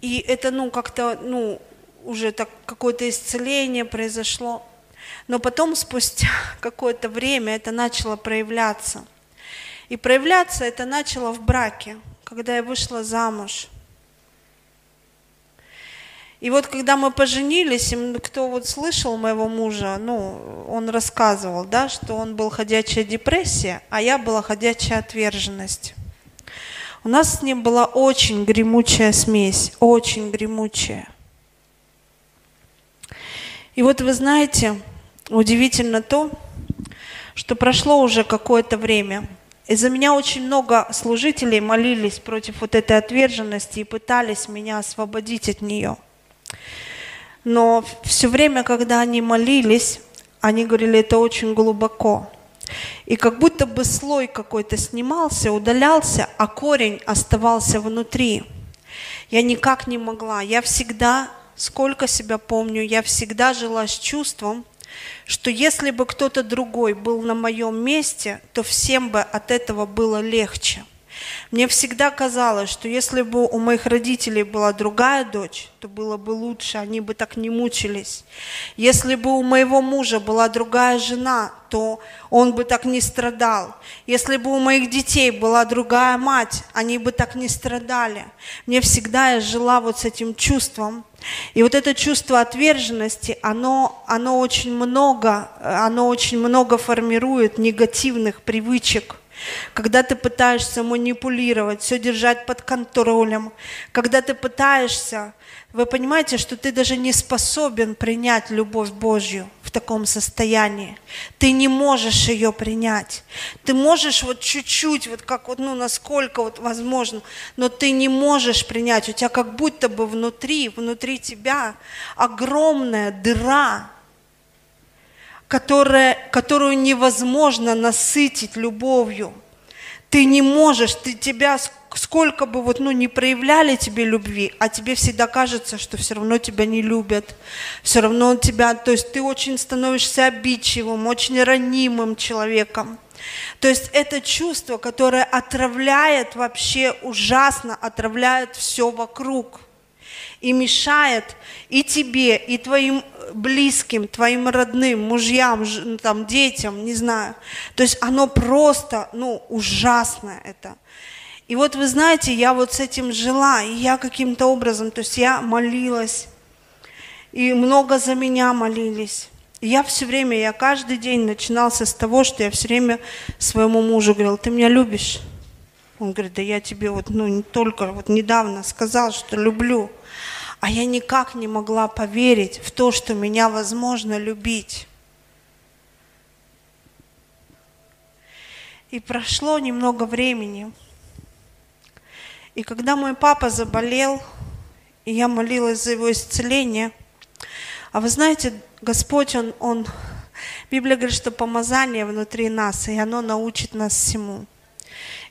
и это, ну, как-то, ну, уже так какое-то исцеление произошло. Но потом, спустя какое-то время, это начало проявляться – и проявляться это начало в браке, когда я вышла замуж. И вот когда мы поженились, кто вот слышал моего мужа, ну, он рассказывал, да, что он был ходячая депрессия, а я была ходячая отверженность. У нас с ним была очень гремучая смесь, очень гремучая. И вот вы знаете, удивительно то, что прошло уже какое-то время, из-за меня очень много служителей молились против вот этой отверженности и пытались меня освободить от нее. Но все время, когда они молились, они говорили, это очень глубоко. И как будто бы слой какой-то снимался, удалялся, а корень оставался внутри. Я никак не могла. Я всегда, сколько себя помню, я всегда жила с чувством, что если бы кто-то другой был на моем месте, то всем бы от этого было легче. Мне всегда казалось, что если бы у моих родителей была другая дочь, то было бы лучше, они бы так не мучились. Если бы у моего мужа была другая жена, то он бы так не страдал. Если бы у моих детей была другая мать, они бы так не страдали. Мне всегда я жила вот с этим чувством. И вот это чувство отверженности, оно, оно очень много, оно очень много формирует негативных привычек – когда ты пытаешься манипулировать, все держать под контролем, когда ты пытаешься, вы понимаете, что ты даже не способен принять любовь Божью в таком состоянии. Ты не можешь ее принять. Ты можешь вот чуть-чуть, вот как вот, ну, насколько вот возможно, но ты не можешь принять. У тебя как будто бы внутри, внутри тебя огромная дыра, которая, которую невозможно насытить любовью. Ты не можешь, ты тебя сколько бы вот, ну, не проявляли тебе любви, а тебе всегда кажется, что все равно тебя не любят, все равно тебя, то есть ты очень становишься обидчивым, очень ранимым человеком. То есть это чувство, которое отравляет вообще ужасно, отравляет все вокруг и мешает и тебе, и твоим близким, твоим родным, мужьям, там, детям, не знаю. То есть оно просто, ну, ужасное это. И вот вы знаете, я вот с этим жила, и я каким-то образом, то есть я молилась, и много за меня молились. И я все время, я каждый день начинался с того, что я все время своему мужу говорила, ты меня любишь? Он говорит, да я тебе вот, ну, не только вот недавно сказал, что люблю. А я никак не могла поверить в то, что меня возможно любить. И прошло немного времени. И когда мой папа заболел, и я молилась за его исцеление, а вы знаете, Господь, Он, он Библия говорит, что помазание внутри нас, и оно научит нас всему.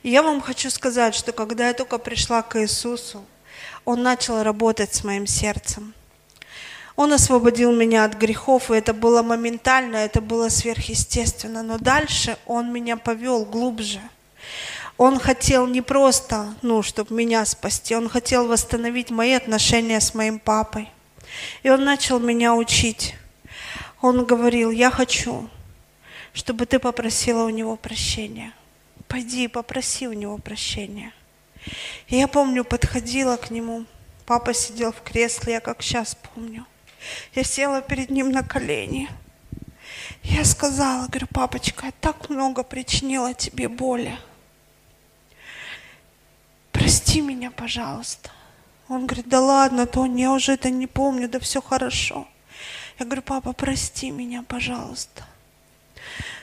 И я вам хочу сказать, что когда я только пришла к Иисусу, он начал работать с моим сердцем. Он освободил меня от грехов, и это было моментально, это было сверхъестественно. Но дальше Он меня повел глубже. Он хотел не просто, ну, чтобы меня спасти, Он хотел восстановить мои отношения с моим папой. И Он начал меня учить. Он говорил, я хочу, чтобы ты попросила у него прощения. Пойди попроси у него прощения. И я помню, подходила к нему. Папа сидел в кресле, я как сейчас помню. Я села перед ним на колени. Я сказала, говорю, папочка, я так много причинила тебе боли. Прости меня, пожалуйста. Он говорит, да ладно, Тоня, я уже это не помню, да все хорошо. Я говорю, папа, прости меня, пожалуйста.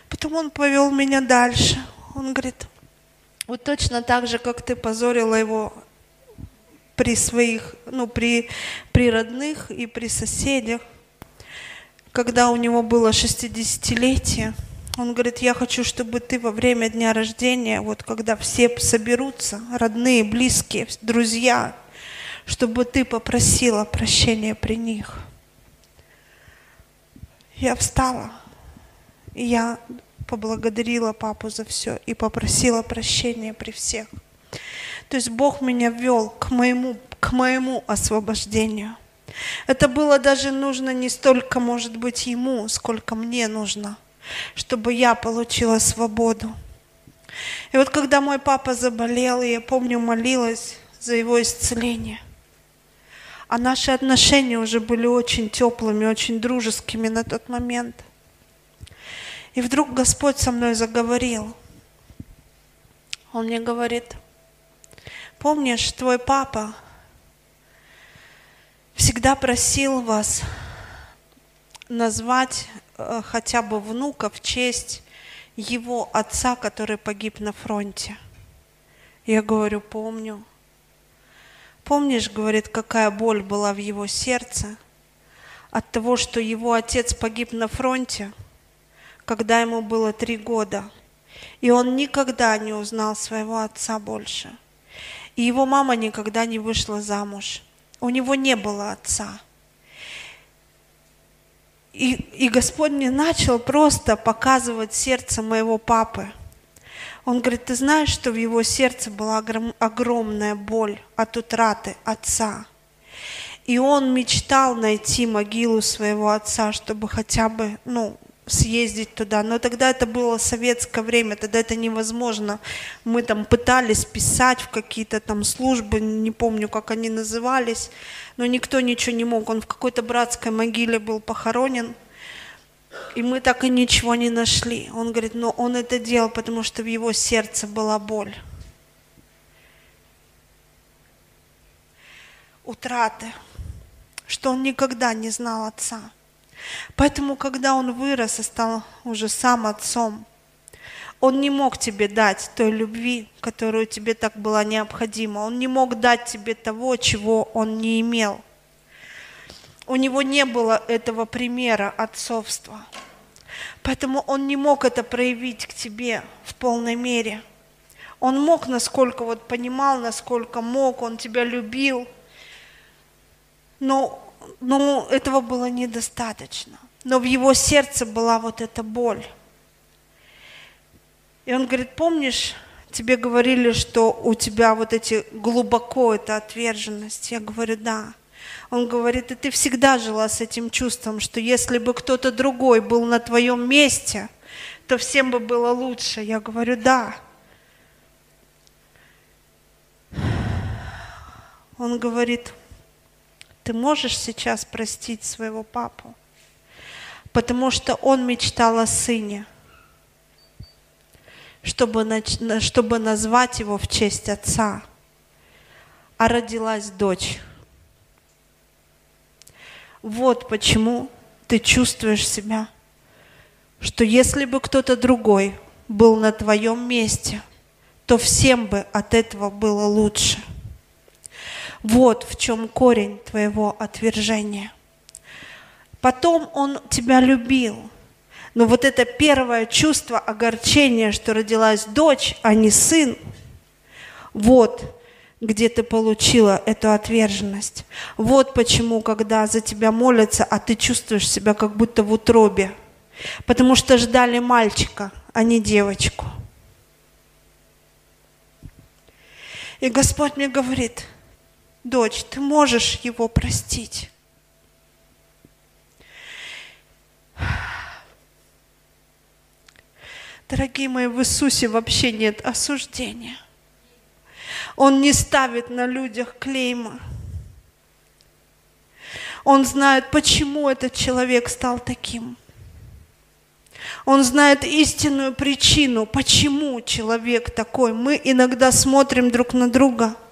Потом он повел меня дальше. Он говорит, вот точно так же, как ты позорила его при своих, ну, при, при родных и при соседях, когда у него было 60-летие, он говорит, я хочу, чтобы ты во время дня рождения, вот когда все соберутся, родные, близкие, друзья, чтобы ты попросила прощения при них. Я встала, и я поблагодарила папу за все и попросила прощения при всех. То есть Бог меня вел к моему, к моему освобождению. Это было даже нужно не столько, может быть, ему, сколько мне нужно, чтобы я получила свободу. И вот когда мой папа заболел, я помню, молилась за его исцеление. А наши отношения уже были очень теплыми, очень дружескими на тот момент – и вдруг Господь со мной заговорил. Он мне говорит, помнишь, твой папа всегда просил вас назвать э, хотя бы внука в честь его отца, который погиб на фронте. Я говорю, помню. Помнишь, говорит, какая боль была в его сердце от того, что его отец погиб на фронте – когда ему было три года. И он никогда не узнал своего отца больше. И его мама никогда не вышла замуж. У него не было отца. И, и Господь мне начал просто показывать сердце моего папы. Он говорит, ты знаешь, что в его сердце была огромная боль от утраты отца. И он мечтал найти могилу своего отца, чтобы хотя бы, ну, съездить туда. Но тогда это было советское время, тогда это невозможно. Мы там пытались писать в какие-то там службы, не помню, как они назывались, но никто ничего не мог. Он в какой-то братской могиле был похоронен, и мы так и ничего не нашли. Он говорит, но он это делал, потому что в его сердце была боль. Утраты, что он никогда не знал отца. Поэтому, когда он вырос и стал уже сам отцом, он не мог тебе дать той любви, которую тебе так была необходима. Он не мог дать тебе того, чего он не имел. У него не было этого примера отцовства. Поэтому он не мог это проявить к тебе в полной мере. Он мог, насколько вот понимал, насколько мог, он тебя любил. Но но этого было недостаточно. Но в его сердце была вот эта боль. И он говорит, помнишь, тебе говорили, что у тебя вот эти глубоко это отверженность. Я говорю, да. Он говорит, и ты всегда жила с этим чувством, что если бы кто-то другой был на твоем месте, то всем бы было лучше. Я говорю, да. Он говорит, ты можешь сейчас простить своего папу? Потому что он мечтал о сыне, чтобы, чтобы назвать его в честь отца. А родилась дочь. Вот почему ты чувствуешь себя, что если бы кто-то другой был на твоем месте, то всем бы от этого было лучше. Вот в чем корень твоего отвержения. Потом он тебя любил. Но вот это первое чувство огорчения, что родилась дочь, а не сын, вот где ты получила эту отверженность. Вот почему, когда за тебя молятся, а ты чувствуешь себя как будто в утробе. Потому что ждали мальчика, а не девочку. И Господь мне говорит – дочь, ты можешь его простить. Дорогие мои, в Иисусе вообще нет осуждения. Он не ставит на людях клейма. Он знает, почему этот человек стал таким. Он знает истинную причину, почему человек такой. Мы иногда смотрим друг на друга –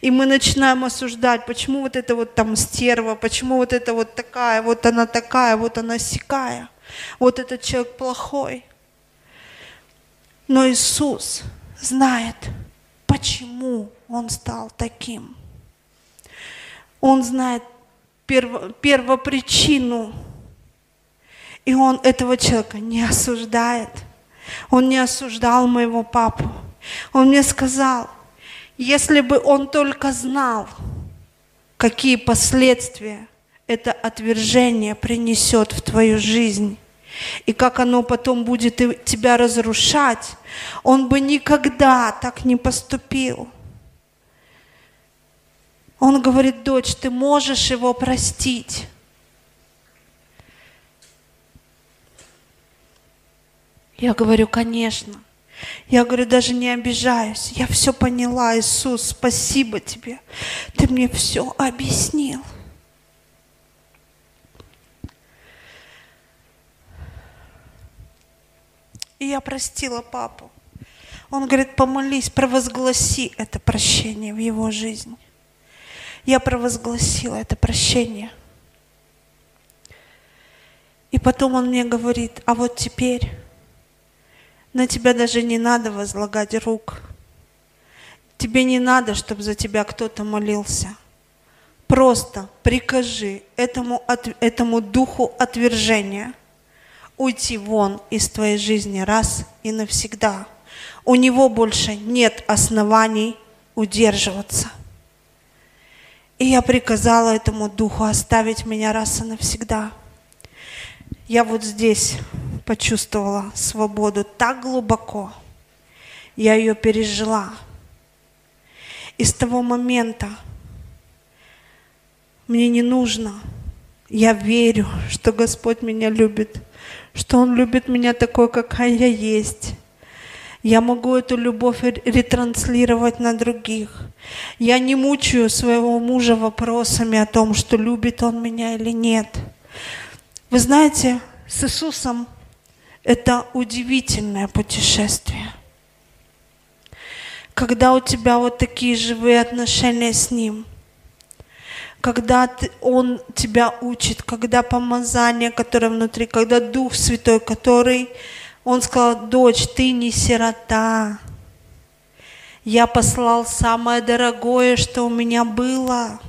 и мы начинаем осуждать, почему вот это вот там стерва, почему вот это вот такая, вот она такая, вот она сякая, вот этот человек плохой. Но Иисус знает, почему он стал таким. Он знает перво, первопричину, и он этого человека не осуждает. Он не осуждал моего папу. Он мне сказал, если бы он только знал, какие последствия это отвержение принесет в твою жизнь, и как оно потом будет тебя разрушать, он бы никогда так не поступил. Он говорит, дочь, ты можешь его простить. Я говорю, конечно. Я говорю, даже не обижаюсь. Я все поняла, Иисус, спасибо тебе. Ты мне все объяснил. И я простила папу. Он говорит, помолись, провозгласи это прощение в его жизни. Я провозгласила это прощение. И потом он мне говорит, а вот теперь на тебя даже не надо возлагать рук. Тебе не надо, чтобы за тебя кто-то молился. Просто прикажи этому, этому духу отвержения уйти вон из твоей жизни раз и навсегда. У него больше нет оснований удерживаться. И я приказала этому духу оставить меня раз и навсегда. Я вот здесь почувствовала свободу так глубоко. Я ее пережила. И с того момента мне не нужно. Я верю, что Господь меня любит, что Он любит меня такой, какая я есть. Я могу эту любовь ретранслировать на других. Я не мучаю своего мужа вопросами о том, что любит он меня или нет. Вы знаете, с Иисусом это удивительное путешествие. Когда у тебя вот такие живые отношения с Ним, когда Он тебя учит, когда помазание, которое внутри, когда Дух Святой, который он сказал, дочь, ты не сирота. Я послал самое дорогое, что у меня было.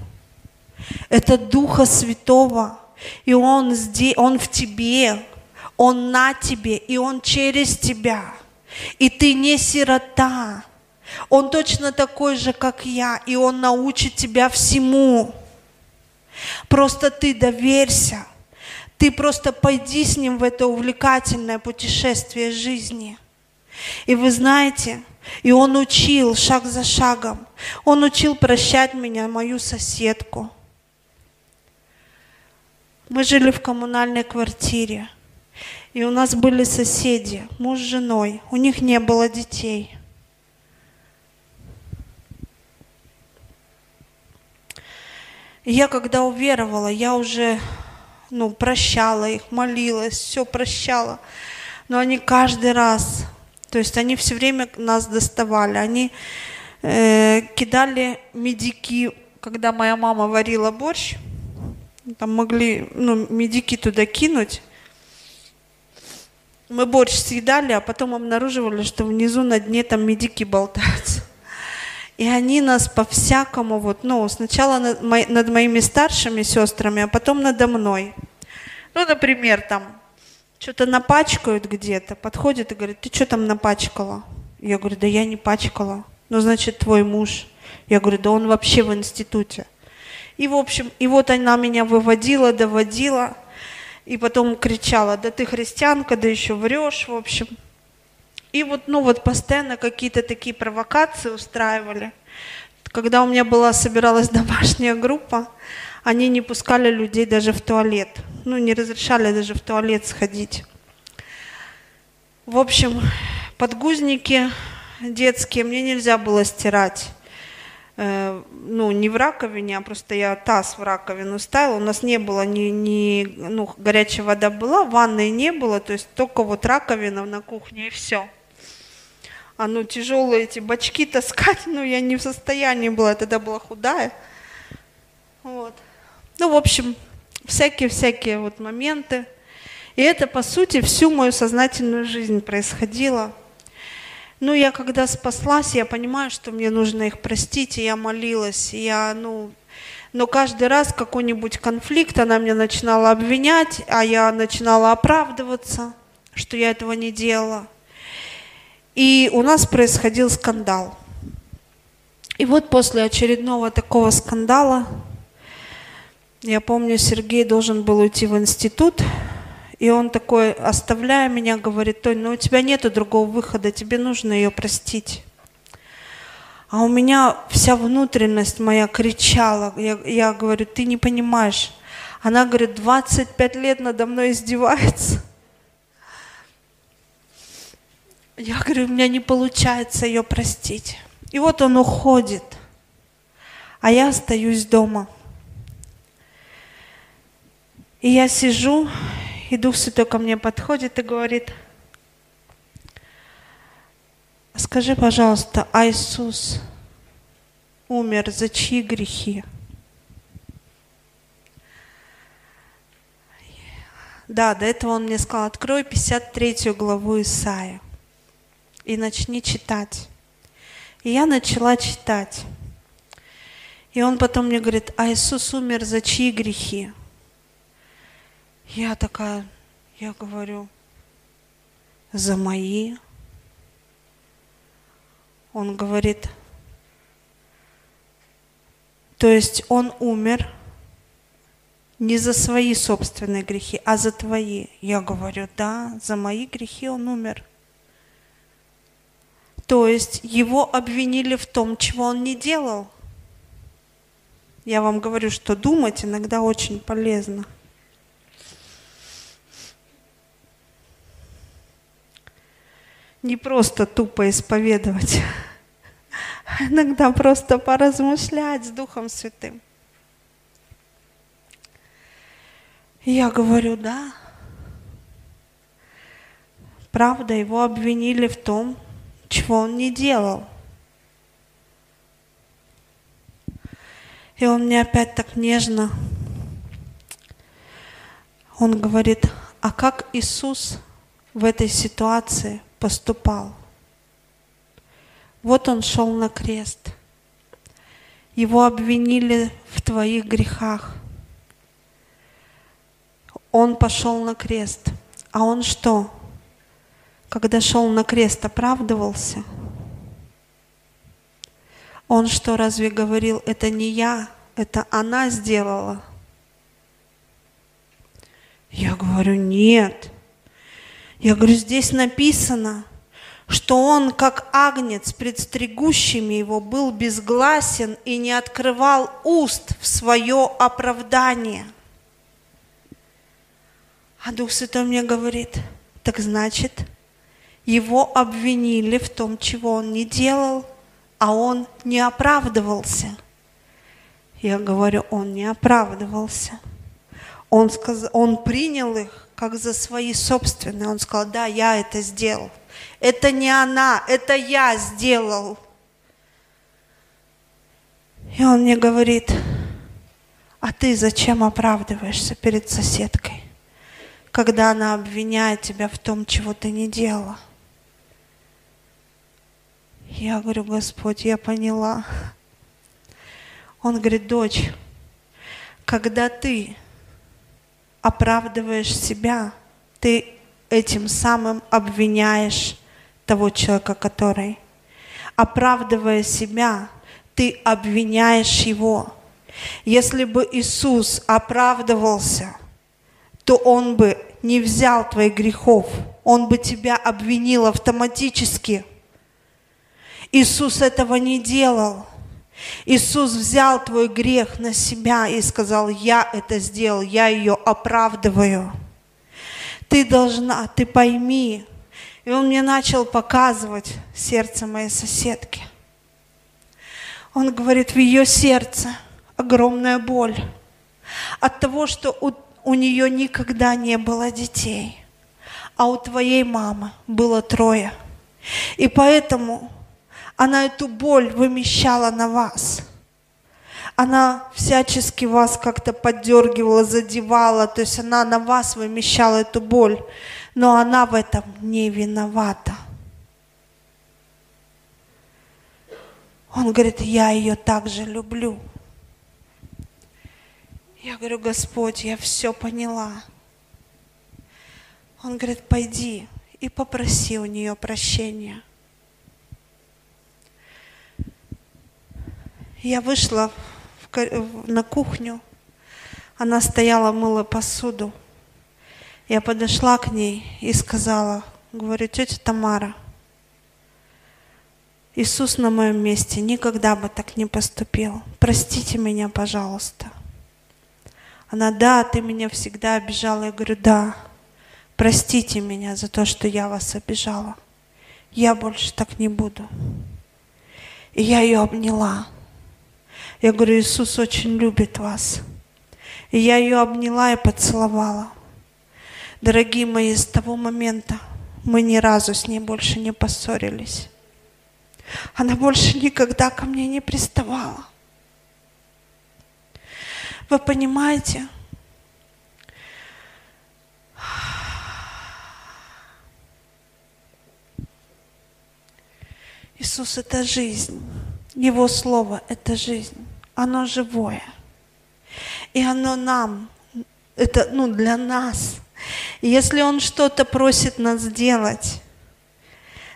Это Духа Святого. И Он, здесь, он в тебе, Он на тебе, и Он через тебя. И ты не сирота. Он точно такой же, как я, и Он научит тебя всему. Просто ты доверься. Ты просто пойди с ним в это увлекательное путешествие жизни. И вы знаете, и он учил шаг за шагом. Он учил прощать меня, мою соседку. Мы жили в коммунальной квартире. И у нас были соседи, муж с женой. У них не было детей. Я когда уверовала, я уже ну, прощала их, молилась, все прощала. Но они каждый раз, то есть они все время нас доставали, они э, кидали медики, когда моя мама варила борщ, там могли, ну, медики туда кинуть. Мы борщ съедали, а потом обнаруживали, что внизу на дне там медики болтаются. И они нас по-всякому, вот, ну, сначала над, мо, над моими старшими сестрами, а потом надо мной. Ну, например, там, что-то напачкают где-то, подходит и говорит, ты что там напачкала? Я говорю, да я не пачкала. Ну, значит, твой муж. Я говорю, да он вообще в институте. И, в общем, и вот она меня выводила, доводила, и потом кричала, да ты христианка, да еще врешь, в общем. И вот, ну вот постоянно какие-то такие провокации устраивали. Когда у меня была, собиралась домашняя группа, они не пускали людей даже в туалет. Ну, не разрешали даже в туалет сходить. В общем, подгузники детские мне нельзя было стирать. Э, ну, не в раковине, а просто я таз в раковину ставила. У нас не было ни, ни ну, горячая вода была, ванной не было, то есть только вот раковина на кухне и все а ну тяжелые эти бачки таскать, ну я не в состоянии была, я тогда была худая. Вот. Ну, в общем, всякие-всякие вот моменты. И это, по сути, всю мою сознательную жизнь происходило. Ну, я когда спаслась, я понимаю, что мне нужно их простить, и я молилась, я, ну, но каждый раз какой-нибудь конфликт, она меня начинала обвинять, а я начинала оправдываться, что я этого не делала. И у нас происходил скандал. И вот после очередного такого скандала, я помню, Сергей должен был уйти в институт, и он такой, оставляя меня, говорит, Тонь, ну у тебя нет другого выхода, тебе нужно ее простить. А у меня вся внутренность моя кричала. Я, я говорю, ты не понимаешь. Она говорит, 25 лет надо мной издевается. Я говорю, у меня не получается ее простить. И вот он уходит, а я остаюсь дома. И я сижу, и Дух Святой ко мне подходит и говорит, скажи, пожалуйста, а Иисус умер за чьи грехи? Да, до этого он мне сказал, открой 53 главу Исаия и начни читать. И я начала читать. И он потом мне говорит, а Иисус умер за чьи грехи? Я такая, я говорю, за мои. Он говорит, то есть он умер не за свои собственные грехи, а за твои. Я говорю, да, за мои грехи он умер. То есть его обвинили в том, чего он не делал. Я вам говорю, что думать иногда очень полезно. Не просто тупо исповедовать, а иногда просто поразмышлять с Духом Святым. я говорю, да. Правда, его обвинили в том, чего он не делал. И он мне опять так нежно, он говорит, а как Иисус в этой ситуации поступал? Вот он шел на крест. Его обвинили в твоих грехах. Он пошел на крест. А он что? Когда шел на крест, оправдывался – он что, разве говорил, это не я, это она сделала? Я говорю, нет. Я говорю, здесь написано, что он, как агнец пред стригущими его, был безгласен и не открывал уст в свое оправдание. А Дух Святой мне говорит, так значит, его обвинили в том, чего он не делал – а он не оправдывался. Я говорю, он не оправдывался. Он, сказал, он принял их как за свои собственные. Он сказал, да, я это сделал. Это не она, это я сделал. И он мне говорит, а ты зачем оправдываешься перед соседкой, когда она обвиняет тебя в том, чего ты не делала? Я говорю, Господь, я поняла. Он говорит, дочь, когда ты оправдываешь себя, ты этим самым обвиняешь того человека, который, оправдывая себя, ты обвиняешь его. Если бы Иисус оправдывался, то Он бы не взял твоих грехов, Он бы тебя обвинил автоматически – Иисус этого не делал. Иисус взял твой грех на себя и сказал, я это сделал, я ее оправдываю. Ты должна, ты пойми. И он мне начал показывать сердце моей соседки. Он говорит, в ее сердце огромная боль от того, что у, у нее никогда не было детей, а у твоей мамы было трое. И поэтому она эту боль вымещала на вас. Она всячески вас как-то поддергивала, задевала, то есть она на вас вымещала эту боль, но она в этом не виновата. Он говорит, я ее также люблю. Я говорю, Господь, я все поняла. Он говорит, пойди и попроси у нее прощения. Я вышла в, на кухню, она стояла, мыла посуду. Я подошла к ней и сказала, говорю, тетя Тамара, Иисус на моем месте никогда бы так не поступил. Простите меня, пожалуйста. Она, да, ты меня всегда обижала. Я говорю, да, простите меня за то, что я вас обижала. Я больше так не буду. И я ее обняла. Я говорю, Иисус очень любит вас. И я ее обняла и поцеловала. Дорогие мои, с того момента мы ни разу с ней больше не поссорились. Она больше никогда ко мне не приставала. Вы понимаете? Иисус – это жизнь. Его Слово – это жизнь оно живое. И оно нам, это ну, для нас. И если Он что-то просит нас сделать,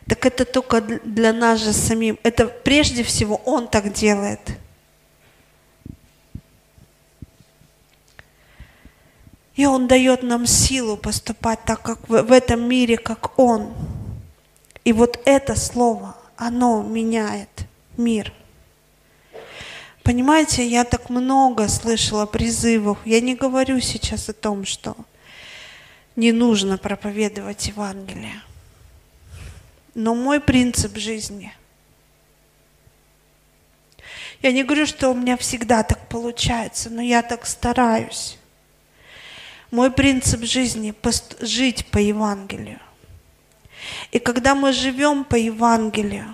так это только для нас же самим. Это прежде всего Он так делает. И Он дает нам силу поступать так, как в, в этом мире, как Он. И вот это слово, оно меняет мир. Понимаете, я так много слышала призывов. Я не говорю сейчас о том, что не нужно проповедовать Евангелие. Но мой принцип жизни. Я не говорю, что у меня всегда так получается, но я так стараюсь. Мой принцип жизни – жить по Евангелию. И когда мы живем по Евангелию,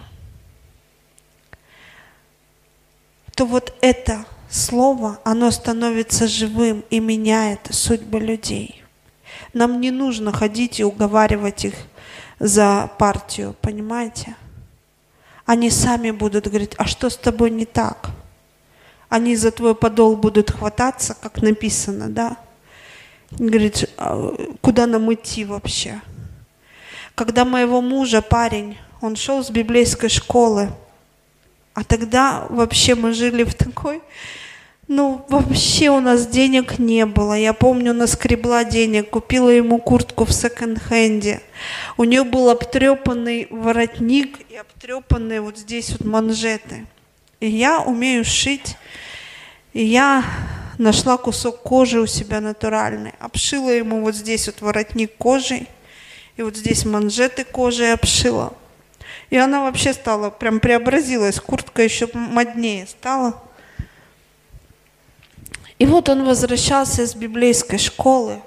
то вот это слово, оно становится живым и меняет судьбы людей. Нам не нужно ходить и уговаривать их за партию, понимаете? Они сами будут говорить, а что с тобой не так? Они за твой подол будут хвататься, как написано, да? Говорит, «А куда нам идти вообще? Когда моего мужа, парень, он шел с библейской школы, а тогда вообще мы жили в такой ну, вообще у нас денег не было. Я помню, наскребла денег, купила ему куртку в секонд-хенде. У нее был обтрепанный воротник и обтрепанные вот здесь вот манжеты. И я умею шить. И я нашла кусок кожи у себя натуральный, обшила ему вот здесь вот воротник кожей, и вот здесь манжеты кожей обшила. И она вообще стала, прям преобразилась, куртка еще моднее стала. И вот он возвращался с библейской школы.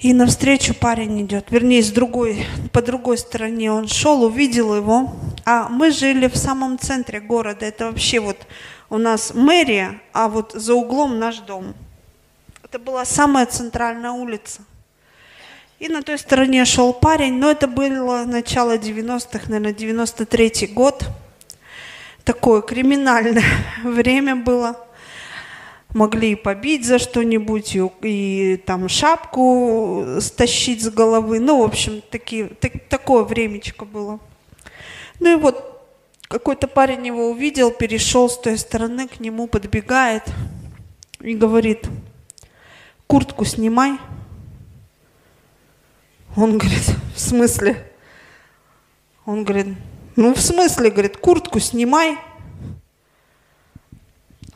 И навстречу парень идет, вернее, с другой, по другой стороне он шел, увидел его. А мы жили в самом центре города. Это вообще вот у нас мэрия, а вот за углом наш дом. Это была самая центральная улица. И на той стороне шел парень, но это было начало 90-х, наверное, 93-й год такое криминальное время было. Могли и побить за что-нибудь, и, и там шапку стащить с головы. Ну, в общем, такие, так, такое времечко было. Ну и вот какой-то парень его увидел, перешел с той стороны, к нему подбегает и говорит, куртку снимай. Он говорит, в смысле? Он говорит, ну, в смысле, говорит, куртку снимай.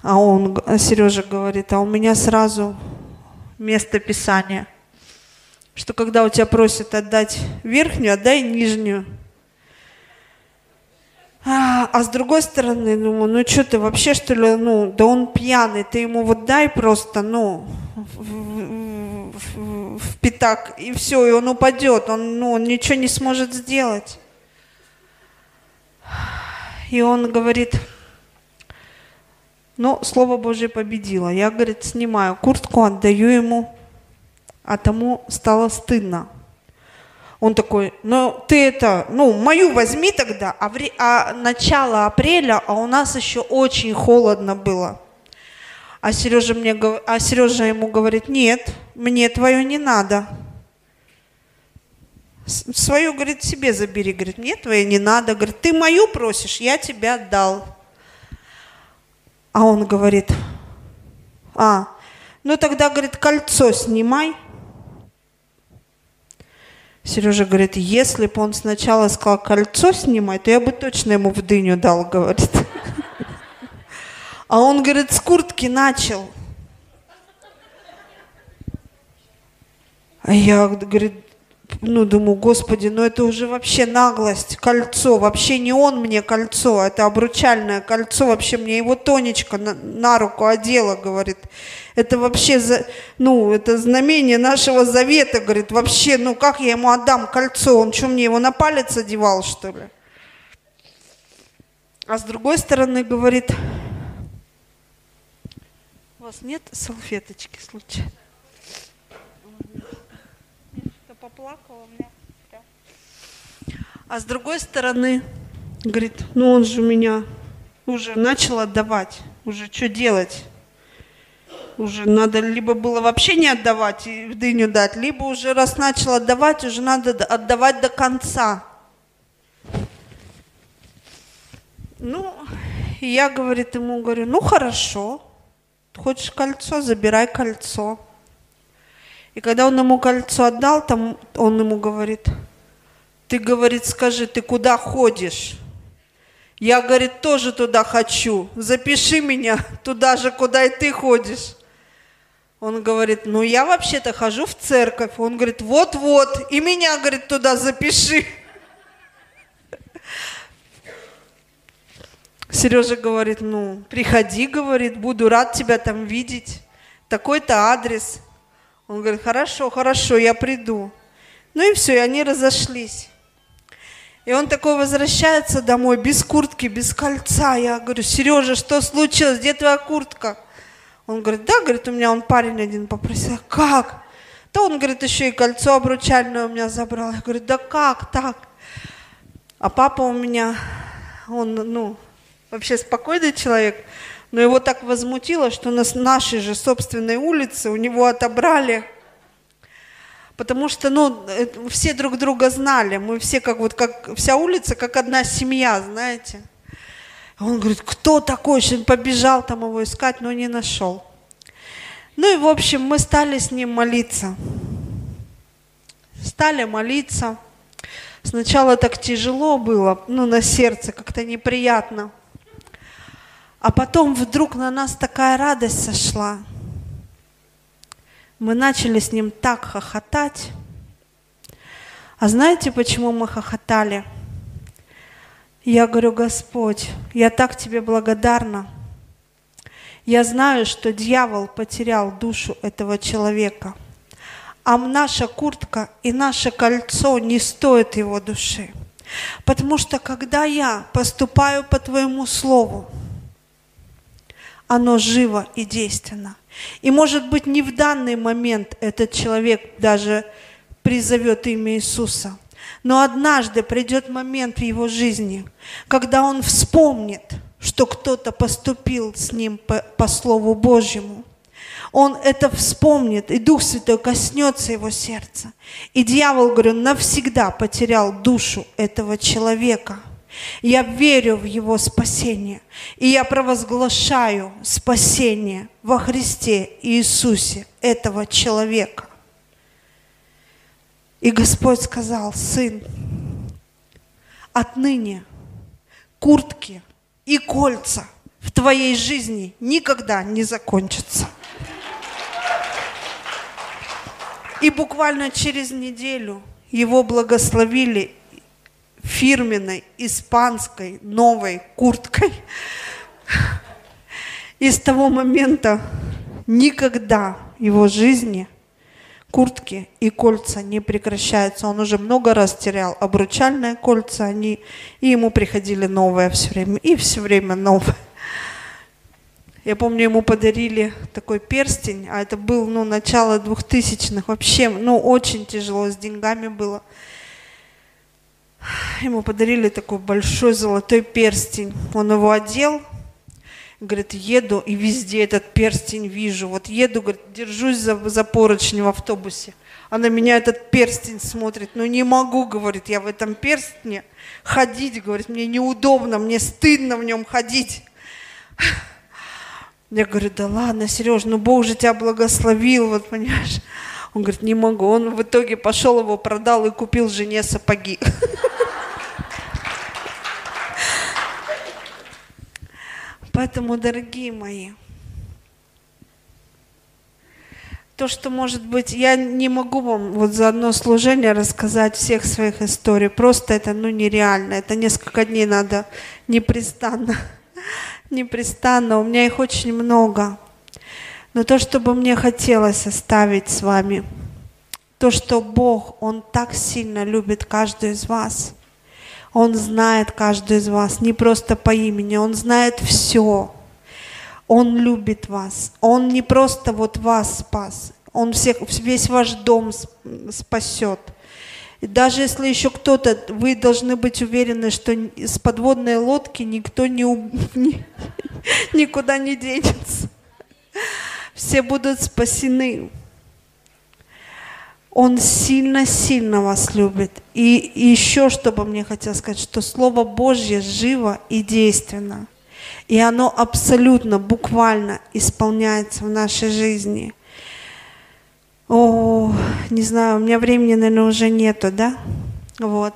А он, а Сережа говорит, а у меня сразу место писания, что когда у тебя просят отдать верхнюю, отдай нижнюю. А, а с другой стороны, думаю, ну что ты вообще что ли, ну, да он пьяный, ты ему вот дай просто, ну, в, в, в, в пятак, и все, и он упадет, он, ну, он ничего не сможет сделать. И он говорит, ну, Слово Божье победило. Я, говорит, снимаю куртку, отдаю ему, а тому стало стыдно. Он такой, ну ты это, ну мою возьми тогда, а, вре, а начало апреля, а у нас еще очень холодно было. А Сережа, мне, а Сережа ему говорит, нет, мне твое не надо. Свою, говорит, себе забери. Говорит, мне твоей не надо. Говорит, ты мою просишь, я тебя отдал. А он говорит, а, ну тогда, говорит, кольцо снимай. Сережа говорит, если бы он сначала сказал кольцо снимай, то я бы точно ему в дыню дал, говорит. А он, говорит, с куртки начал. А я, говорит, ну, думаю, господи, ну это уже вообще наглость, кольцо, вообще не он мне кольцо, это обручальное кольцо, вообще мне его Тонечка на, на руку одела, говорит, это вообще, за, ну, это знамение нашего завета, говорит, вообще, ну, как я ему отдам кольцо, он что, мне его на палец одевал, что ли? А с другой стороны, говорит, у вас нет салфеточки случайно? поплакала, у меня А с другой стороны, говорит, ну он же меня уже начал отдавать, уже что делать? уже надо либо было вообще не отдавать и в дыню дать, либо уже раз начал отдавать, уже надо отдавать до конца. Ну, я, говорит, ему говорю, ну хорошо, хочешь кольцо, забирай кольцо. И когда он ему кольцо отдал, там он ему говорит, ты, говорит, скажи, ты куда ходишь? Я, говорит, тоже туда хочу. Запиши меня туда же, куда и ты ходишь. Он говорит, ну я вообще-то хожу в церковь. Он говорит, вот-вот, и меня, говорит, туда запиши. Сережа говорит, ну, приходи, говорит, буду рад тебя там видеть. Такой-то адрес. Он говорит, хорошо, хорошо, я приду. Ну и все, и они разошлись. И он такой возвращается домой без куртки, без кольца. Я говорю, Сережа, что случилось? Где твоя куртка? Он говорит, да, говорит, у меня он парень один попросил. Как? Да он, говорит, еще и кольцо обручальное у меня забрал. Я говорю, да как так? А папа у меня, он, ну, вообще спокойный человек, но его так возмутило, что на нашей же собственной улице у него отобрали Потому что, ну, все друг друга знали, мы все как вот, как вся улица, как одна семья, знаете. Он говорит, кто такой? Он побежал там его искать, но не нашел. Ну и, в общем, мы стали с ним молиться. Стали молиться. Сначала так тяжело было, ну, на сердце, как-то неприятно. А потом вдруг на нас такая радость сошла – мы начали с ним так хохотать. А знаете, почему мы хохотали? Я говорю, Господь, я так тебе благодарна. Я знаю, что дьявол потерял душу этого человека, а наша куртка и наше кольцо не стоят его души. Потому что когда я поступаю по Твоему Слову, оно живо и действенно. И может быть не в данный момент этот человек даже призовет имя Иисуса, но однажды придет момент в его жизни, когда он вспомнит, что кто-то поступил с ним по, по Слову Божьему. Он это вспомнит, и Дух Святой коснется его сердца. И дьявол, говорю, навсегда потерял душу этого человека – я верю в Его спасение. И я провозглашаю спасение во Христе Иисусе этого человека. И Господь сказал, сын, отныне куртки и кольца в твоей жизни никогда не закончатся. И буквально через неделю его благословили фирменной испанской новой курткой. И с того момента никогда в его жизни куртки и кольца не прекращаются. Он уже много раз терял обручальные кольца, они, и ему приходили новые все время, и все время новые. Я помню, ему подарили такой перстень, а это был ну, начало двухтысячных, вообще ну, очень тяжело с деньгами было. Ему подарили такой большой золотой перстень. Он его одел, говорит, еду, и везде этот перстень вижу. Вот еду, говорит, держусь за, за поручни в автобусе. А на меня этот перстень смотрит. Ну не могу, говорит, я в этом перстне ходить, говорит, мне неудобно, мне стыдно в нем ходить. Я говорю, да ладно, Сереж, ну Бог же тебя благословил, вот понимаешь. Он говорит, не могу. Он в итоге пошел его продал и купил жене сапоги. Поэтому, дорогие мои, то, что может быть, я не могу вам вот за одно служение рассказать всех своих историй. Просто это ну, нереально. Это несколько дней надо непрестанно. Непрестанно. У меня их очень много. Но то, что бы мне хотелось оставить с вами, то, что Бог, Он так сильно любит каждую из вас – он знает каждую из вас, не просто по имени, Он знает все. Он любит вас. Он не просто вот вас спас, Он всех, весь ваш дом спасет. Даже если еще кто-то, вы должны быть уверены, что с подводной лодки никто не, никуда не денется. Все будут спасены. Он сильно-сильно вас любит. И, еще, что бы мне хотелось сказать, что Слово Божье живо и действенно. И оно абсолютно, буквально исполняется в нашей жизни. О, не знаю, у меня времени, наверное, уже нету, да? Вот.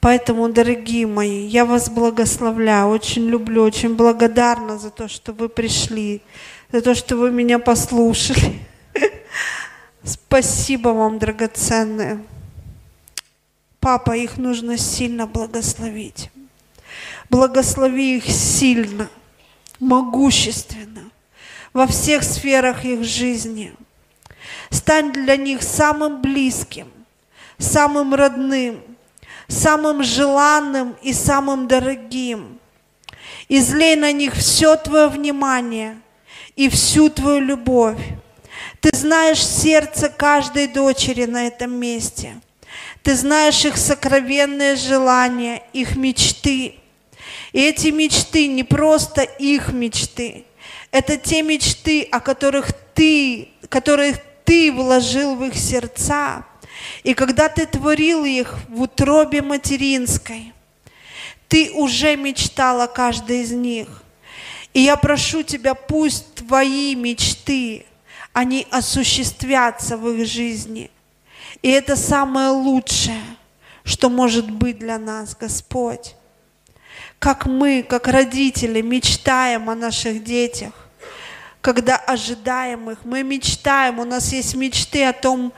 Поэтому, дорогие мои, я вас благословляю, очень люблю, очень благодарна за то, что вы пришли, за то, что вы меня послушали. Спасибо вам, драгоценные. Папа, их нужно сильно благословить. Благослови их сильно, могущественно, во всех сферах их жизни. Стань для них самым близким, самым родным, самым желанным и самым дорогим. Излей на них все твое внимание и всю твою любовь. Ты знаешь сердце каждой дочери на этом месте. Ты знаешь их сокровенные желания, их мечты. И эти мечты не просто их мечты. Это те мечты, о которых ты, которых ты вложил в их сердца. И когда ты творил их в утробе материнской, ты уже мечтал о каждой из них. И я прошу тебя, пусть твои мечты, они осуществятся в их жизни. И это самое лучшее, что может быть для нас, Господь. Как мы, как родители, мечтаем о наших детях, когда ожидаем их, мы мечтаем, у нас есть мечты о том,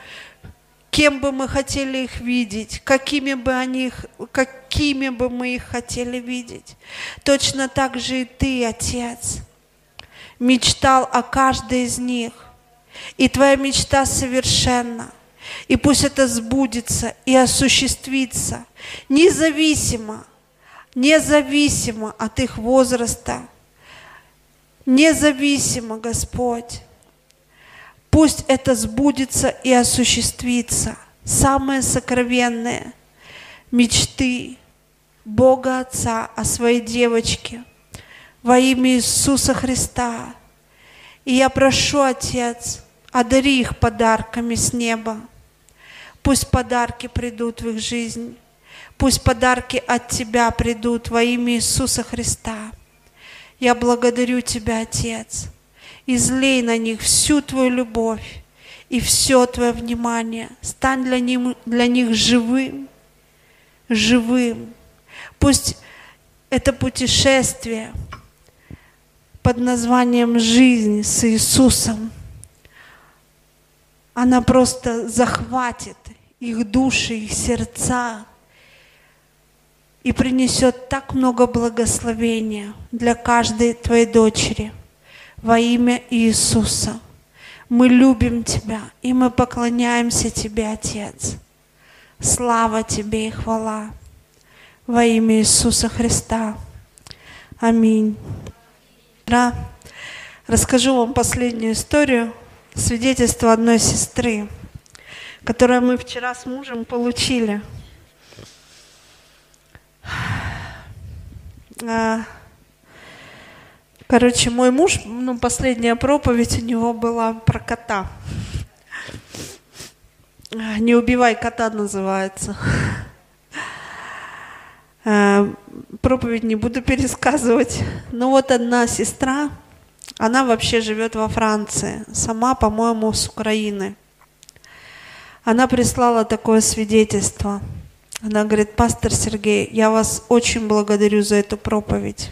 кем бы мы хотели их видеть, какими бы, они, какими бы мы их хотели видеть. Точно так же и ты, Отец, мечтал о каждой из них. И твоя мечта совершенна. И пусть это сбудется и осуществится, независимо, независимо от их возраста, независимо, Господь. Пусть это сбудется и осуществится. Самые сокровенные мечты Бога Отца о своей девочке во имя Иисуса Христа. И я прошу, Отец, одари их подарками с неба. Пусть подарки придут в их жизнь. Пусть подарки от Тебя придут во имя Иисуса Христа. Я благодарю Тебя, Отец. Излей на них всю Твою любовь и все Твое внимание. Стань для них, для них живым, живым. Пусть это путешествие под названием «Жизнь с Иисусом» она просто захватит их души, их сердца и принесет так много благословения для каждой твоей дочери во имя Иисуса. Мы любим Тебя, и мы поклоняемся Тебе, Отец. Слава Тебе и хвала во имя Иисуса Христа. Аминь. Расскажу вам последнюю историю свидетельство одной сестры, которое мы вчера с мужем получили. А, короче, мой муж, ну, последняя проповедь у него была про кота. «Не убивай кота» называется. Проповедь не буду пересказывать. Но вот одна сестра, она вообще живет во Франции, сама, по-моему, с Украины. Она прислала такое свидетельство. Она говорит, пастор Сергей, я вас очень благодарю за эту проповедь.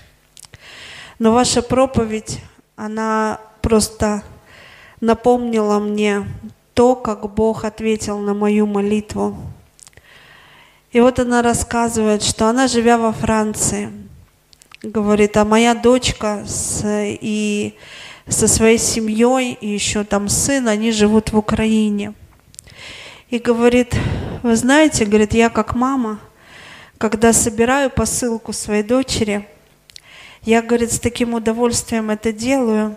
Но ваша проповедь, она просто напомнила мне то, как Бог ответил на мою молитву. И вот она рассказывает, что она, живя во Франции, говорит, а моя дочка с, и со своей семьей, и еще там сын, они живут в Украине. И говорит, вы знаете, говорит, я как мама, когда собираю посылку своей дочери, я, говорит, с таким удовольствием это делаю.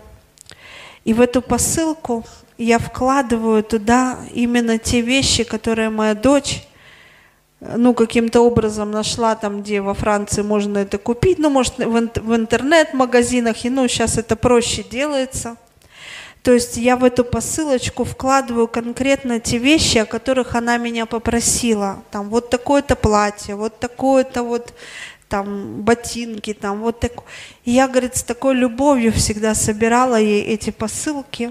И в эту посылку я вкладываю туда именно те вещи, которые моя дочь ну, каким-то образом нашла там, где во Франции можно это купить, ну, может, в интернет-магазинах, и, ну, сейчас это проще делается. То есть я в эту посылочку вкладываю конкретно те вещи, о которых она меня попросила. Там вот такое-то платье, вот такое-то вот там ботинки, там вот так. И я, говорит, с такой любовью всегда собирала ей эти посылки,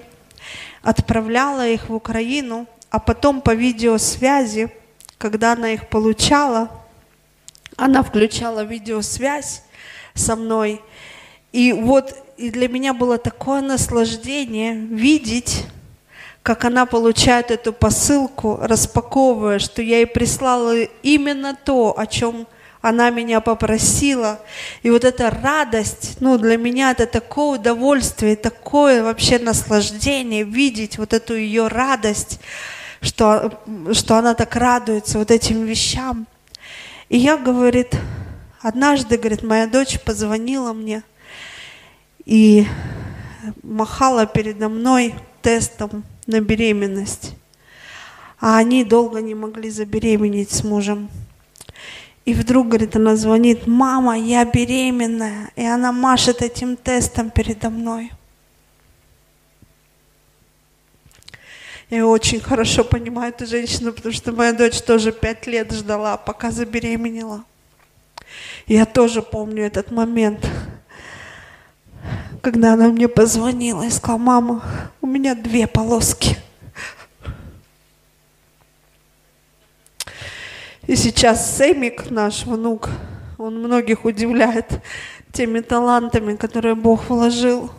отправляла их в Украину, а потом по видеосвязи, когда она их получала, она включала видеосвязь со мной. И вот и для меня было такое наслаждение видеть, как она получает эту посылку, распаковывая, что я ей прислала именно то, о чем она меня попросила. И вот эта радость, ну, для меня это такое удовольствие, такое вообще наслаждение видеть вот эту ее радость, что, что она так радуется вот этим вещам. И я, говорит, однажды, говорит, моя дочь позвонила мне и махала передо мной тестом на беременность. А они долго не могли забеременеть с мужем. И вдруг, говорит, она звонит, мама, я беременная. И она машет этим тестом передо мной. Я очень хорошо понимаю эту женщину, потому что моя дочь тоже пять лет ждала, пока забеременела. Я тоже помню этот момент, когда она мне позвонила и сказала, мама, у меня две полоски. И сейчас Сэмик, наш внук, он многих удивляет теми талантами, которые Бог вложил.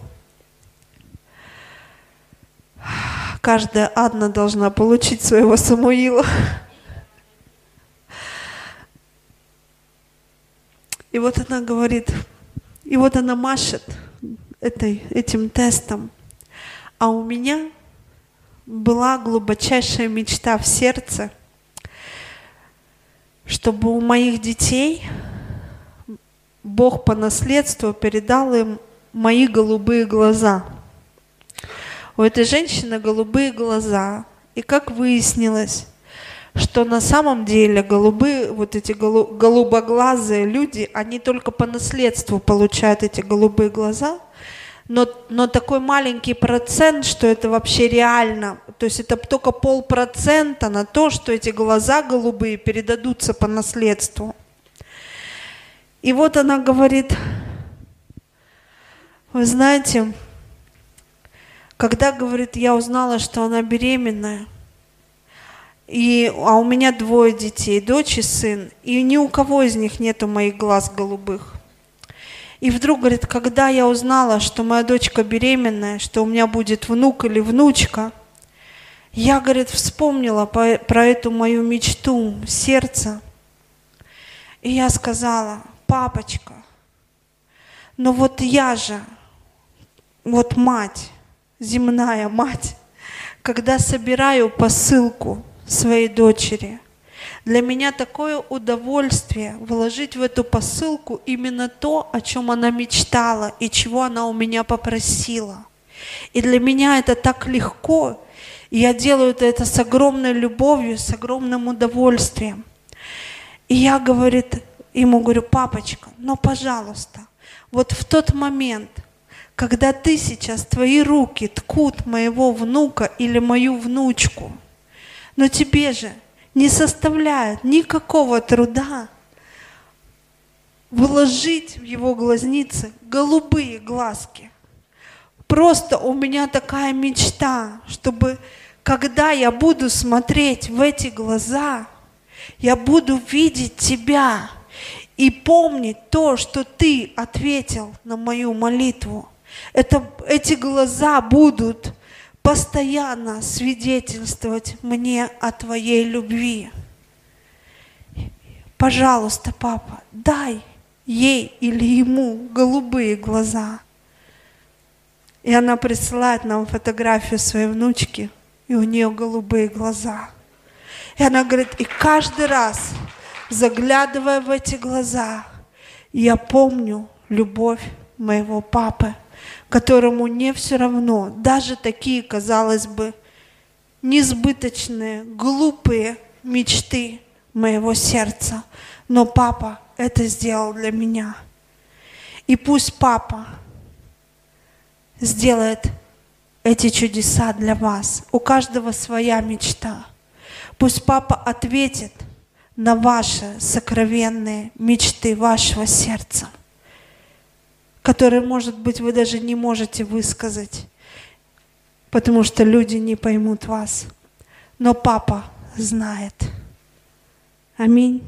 Каждая Адна должна получить своего Самуила. И вот она говорит, и вот она машет этой, этим тестом. А у меня была глубочайшая мечта в сердце – чтобы у моих детей Бог по наследству передал им мои голубые глаза. У этой женщины голубые глаза. И как выяснилось, что на самом деле голубые, вот эти голубоглазые люди, они только по наследству получают эти голубые глаза, но, но такой маленький процент, что это вообще реально. То есть это только полпроцента на то, что эти глаза голубые передадутся по наследству. И вот она говорит, вы знаете, когда, говорит, я узнала, что она беременная, и, а у меня двое детей, дочь и сын, и ни у кого из них нету моих глаз голубых. И вдруг, говорит, когда я узнала, что моя дочка беременная, что у меня будет внук или внучка, я, говорит, вспомнила про эту мою мечту сердца. И я сказала, папочка, но вот я же, вот мать, земная мать, когда собираю посылку своей дочери – для меня такое удовольствие вложить в эту посылку именно то, о чем она мечтала и чего она у меня попросила. И для меня это так легко, и я делаю это с огромной любовью, с огромным удовольствием. И я, говорит, ему говорю, папочка, ну, пожалуйста, вот в тот момент, когда ты сейчас, твои руки ткут моего внука или мою внучку, но тебе же не составляет никакого труда вложить в его глазницы голубые глазки. Просто у меня такая мечта, чтобы когда я буду смотреть в эти глаза, я буду видеть тебя и помнить то, что ты ответил на мою молитву. Это, эти глаза будут постоянно свидетельствовать мне о Твоей любви. Пожалуйста, папа, дай ей или ему голубые глаза. И она присылает нам фотографию своей внучки, и у нее голубые глаза. И она говорит, и каждый раз, заглядывая в эти глаза, я помню любовь моего папы – которому не все равно, даже такие, казалось бы, несбыточные, глупые мечты моего сердца. Но папа это сделал для меня. И пусть папа сделает эти чудеса для вас. У каждого своя мечта. Пусть папа ответит на ваши сокровенные мечты вашего сердца, которые, может быть, вы даже не можете высказать, потому что люди не поймут вас. Но папа знает. Аминь.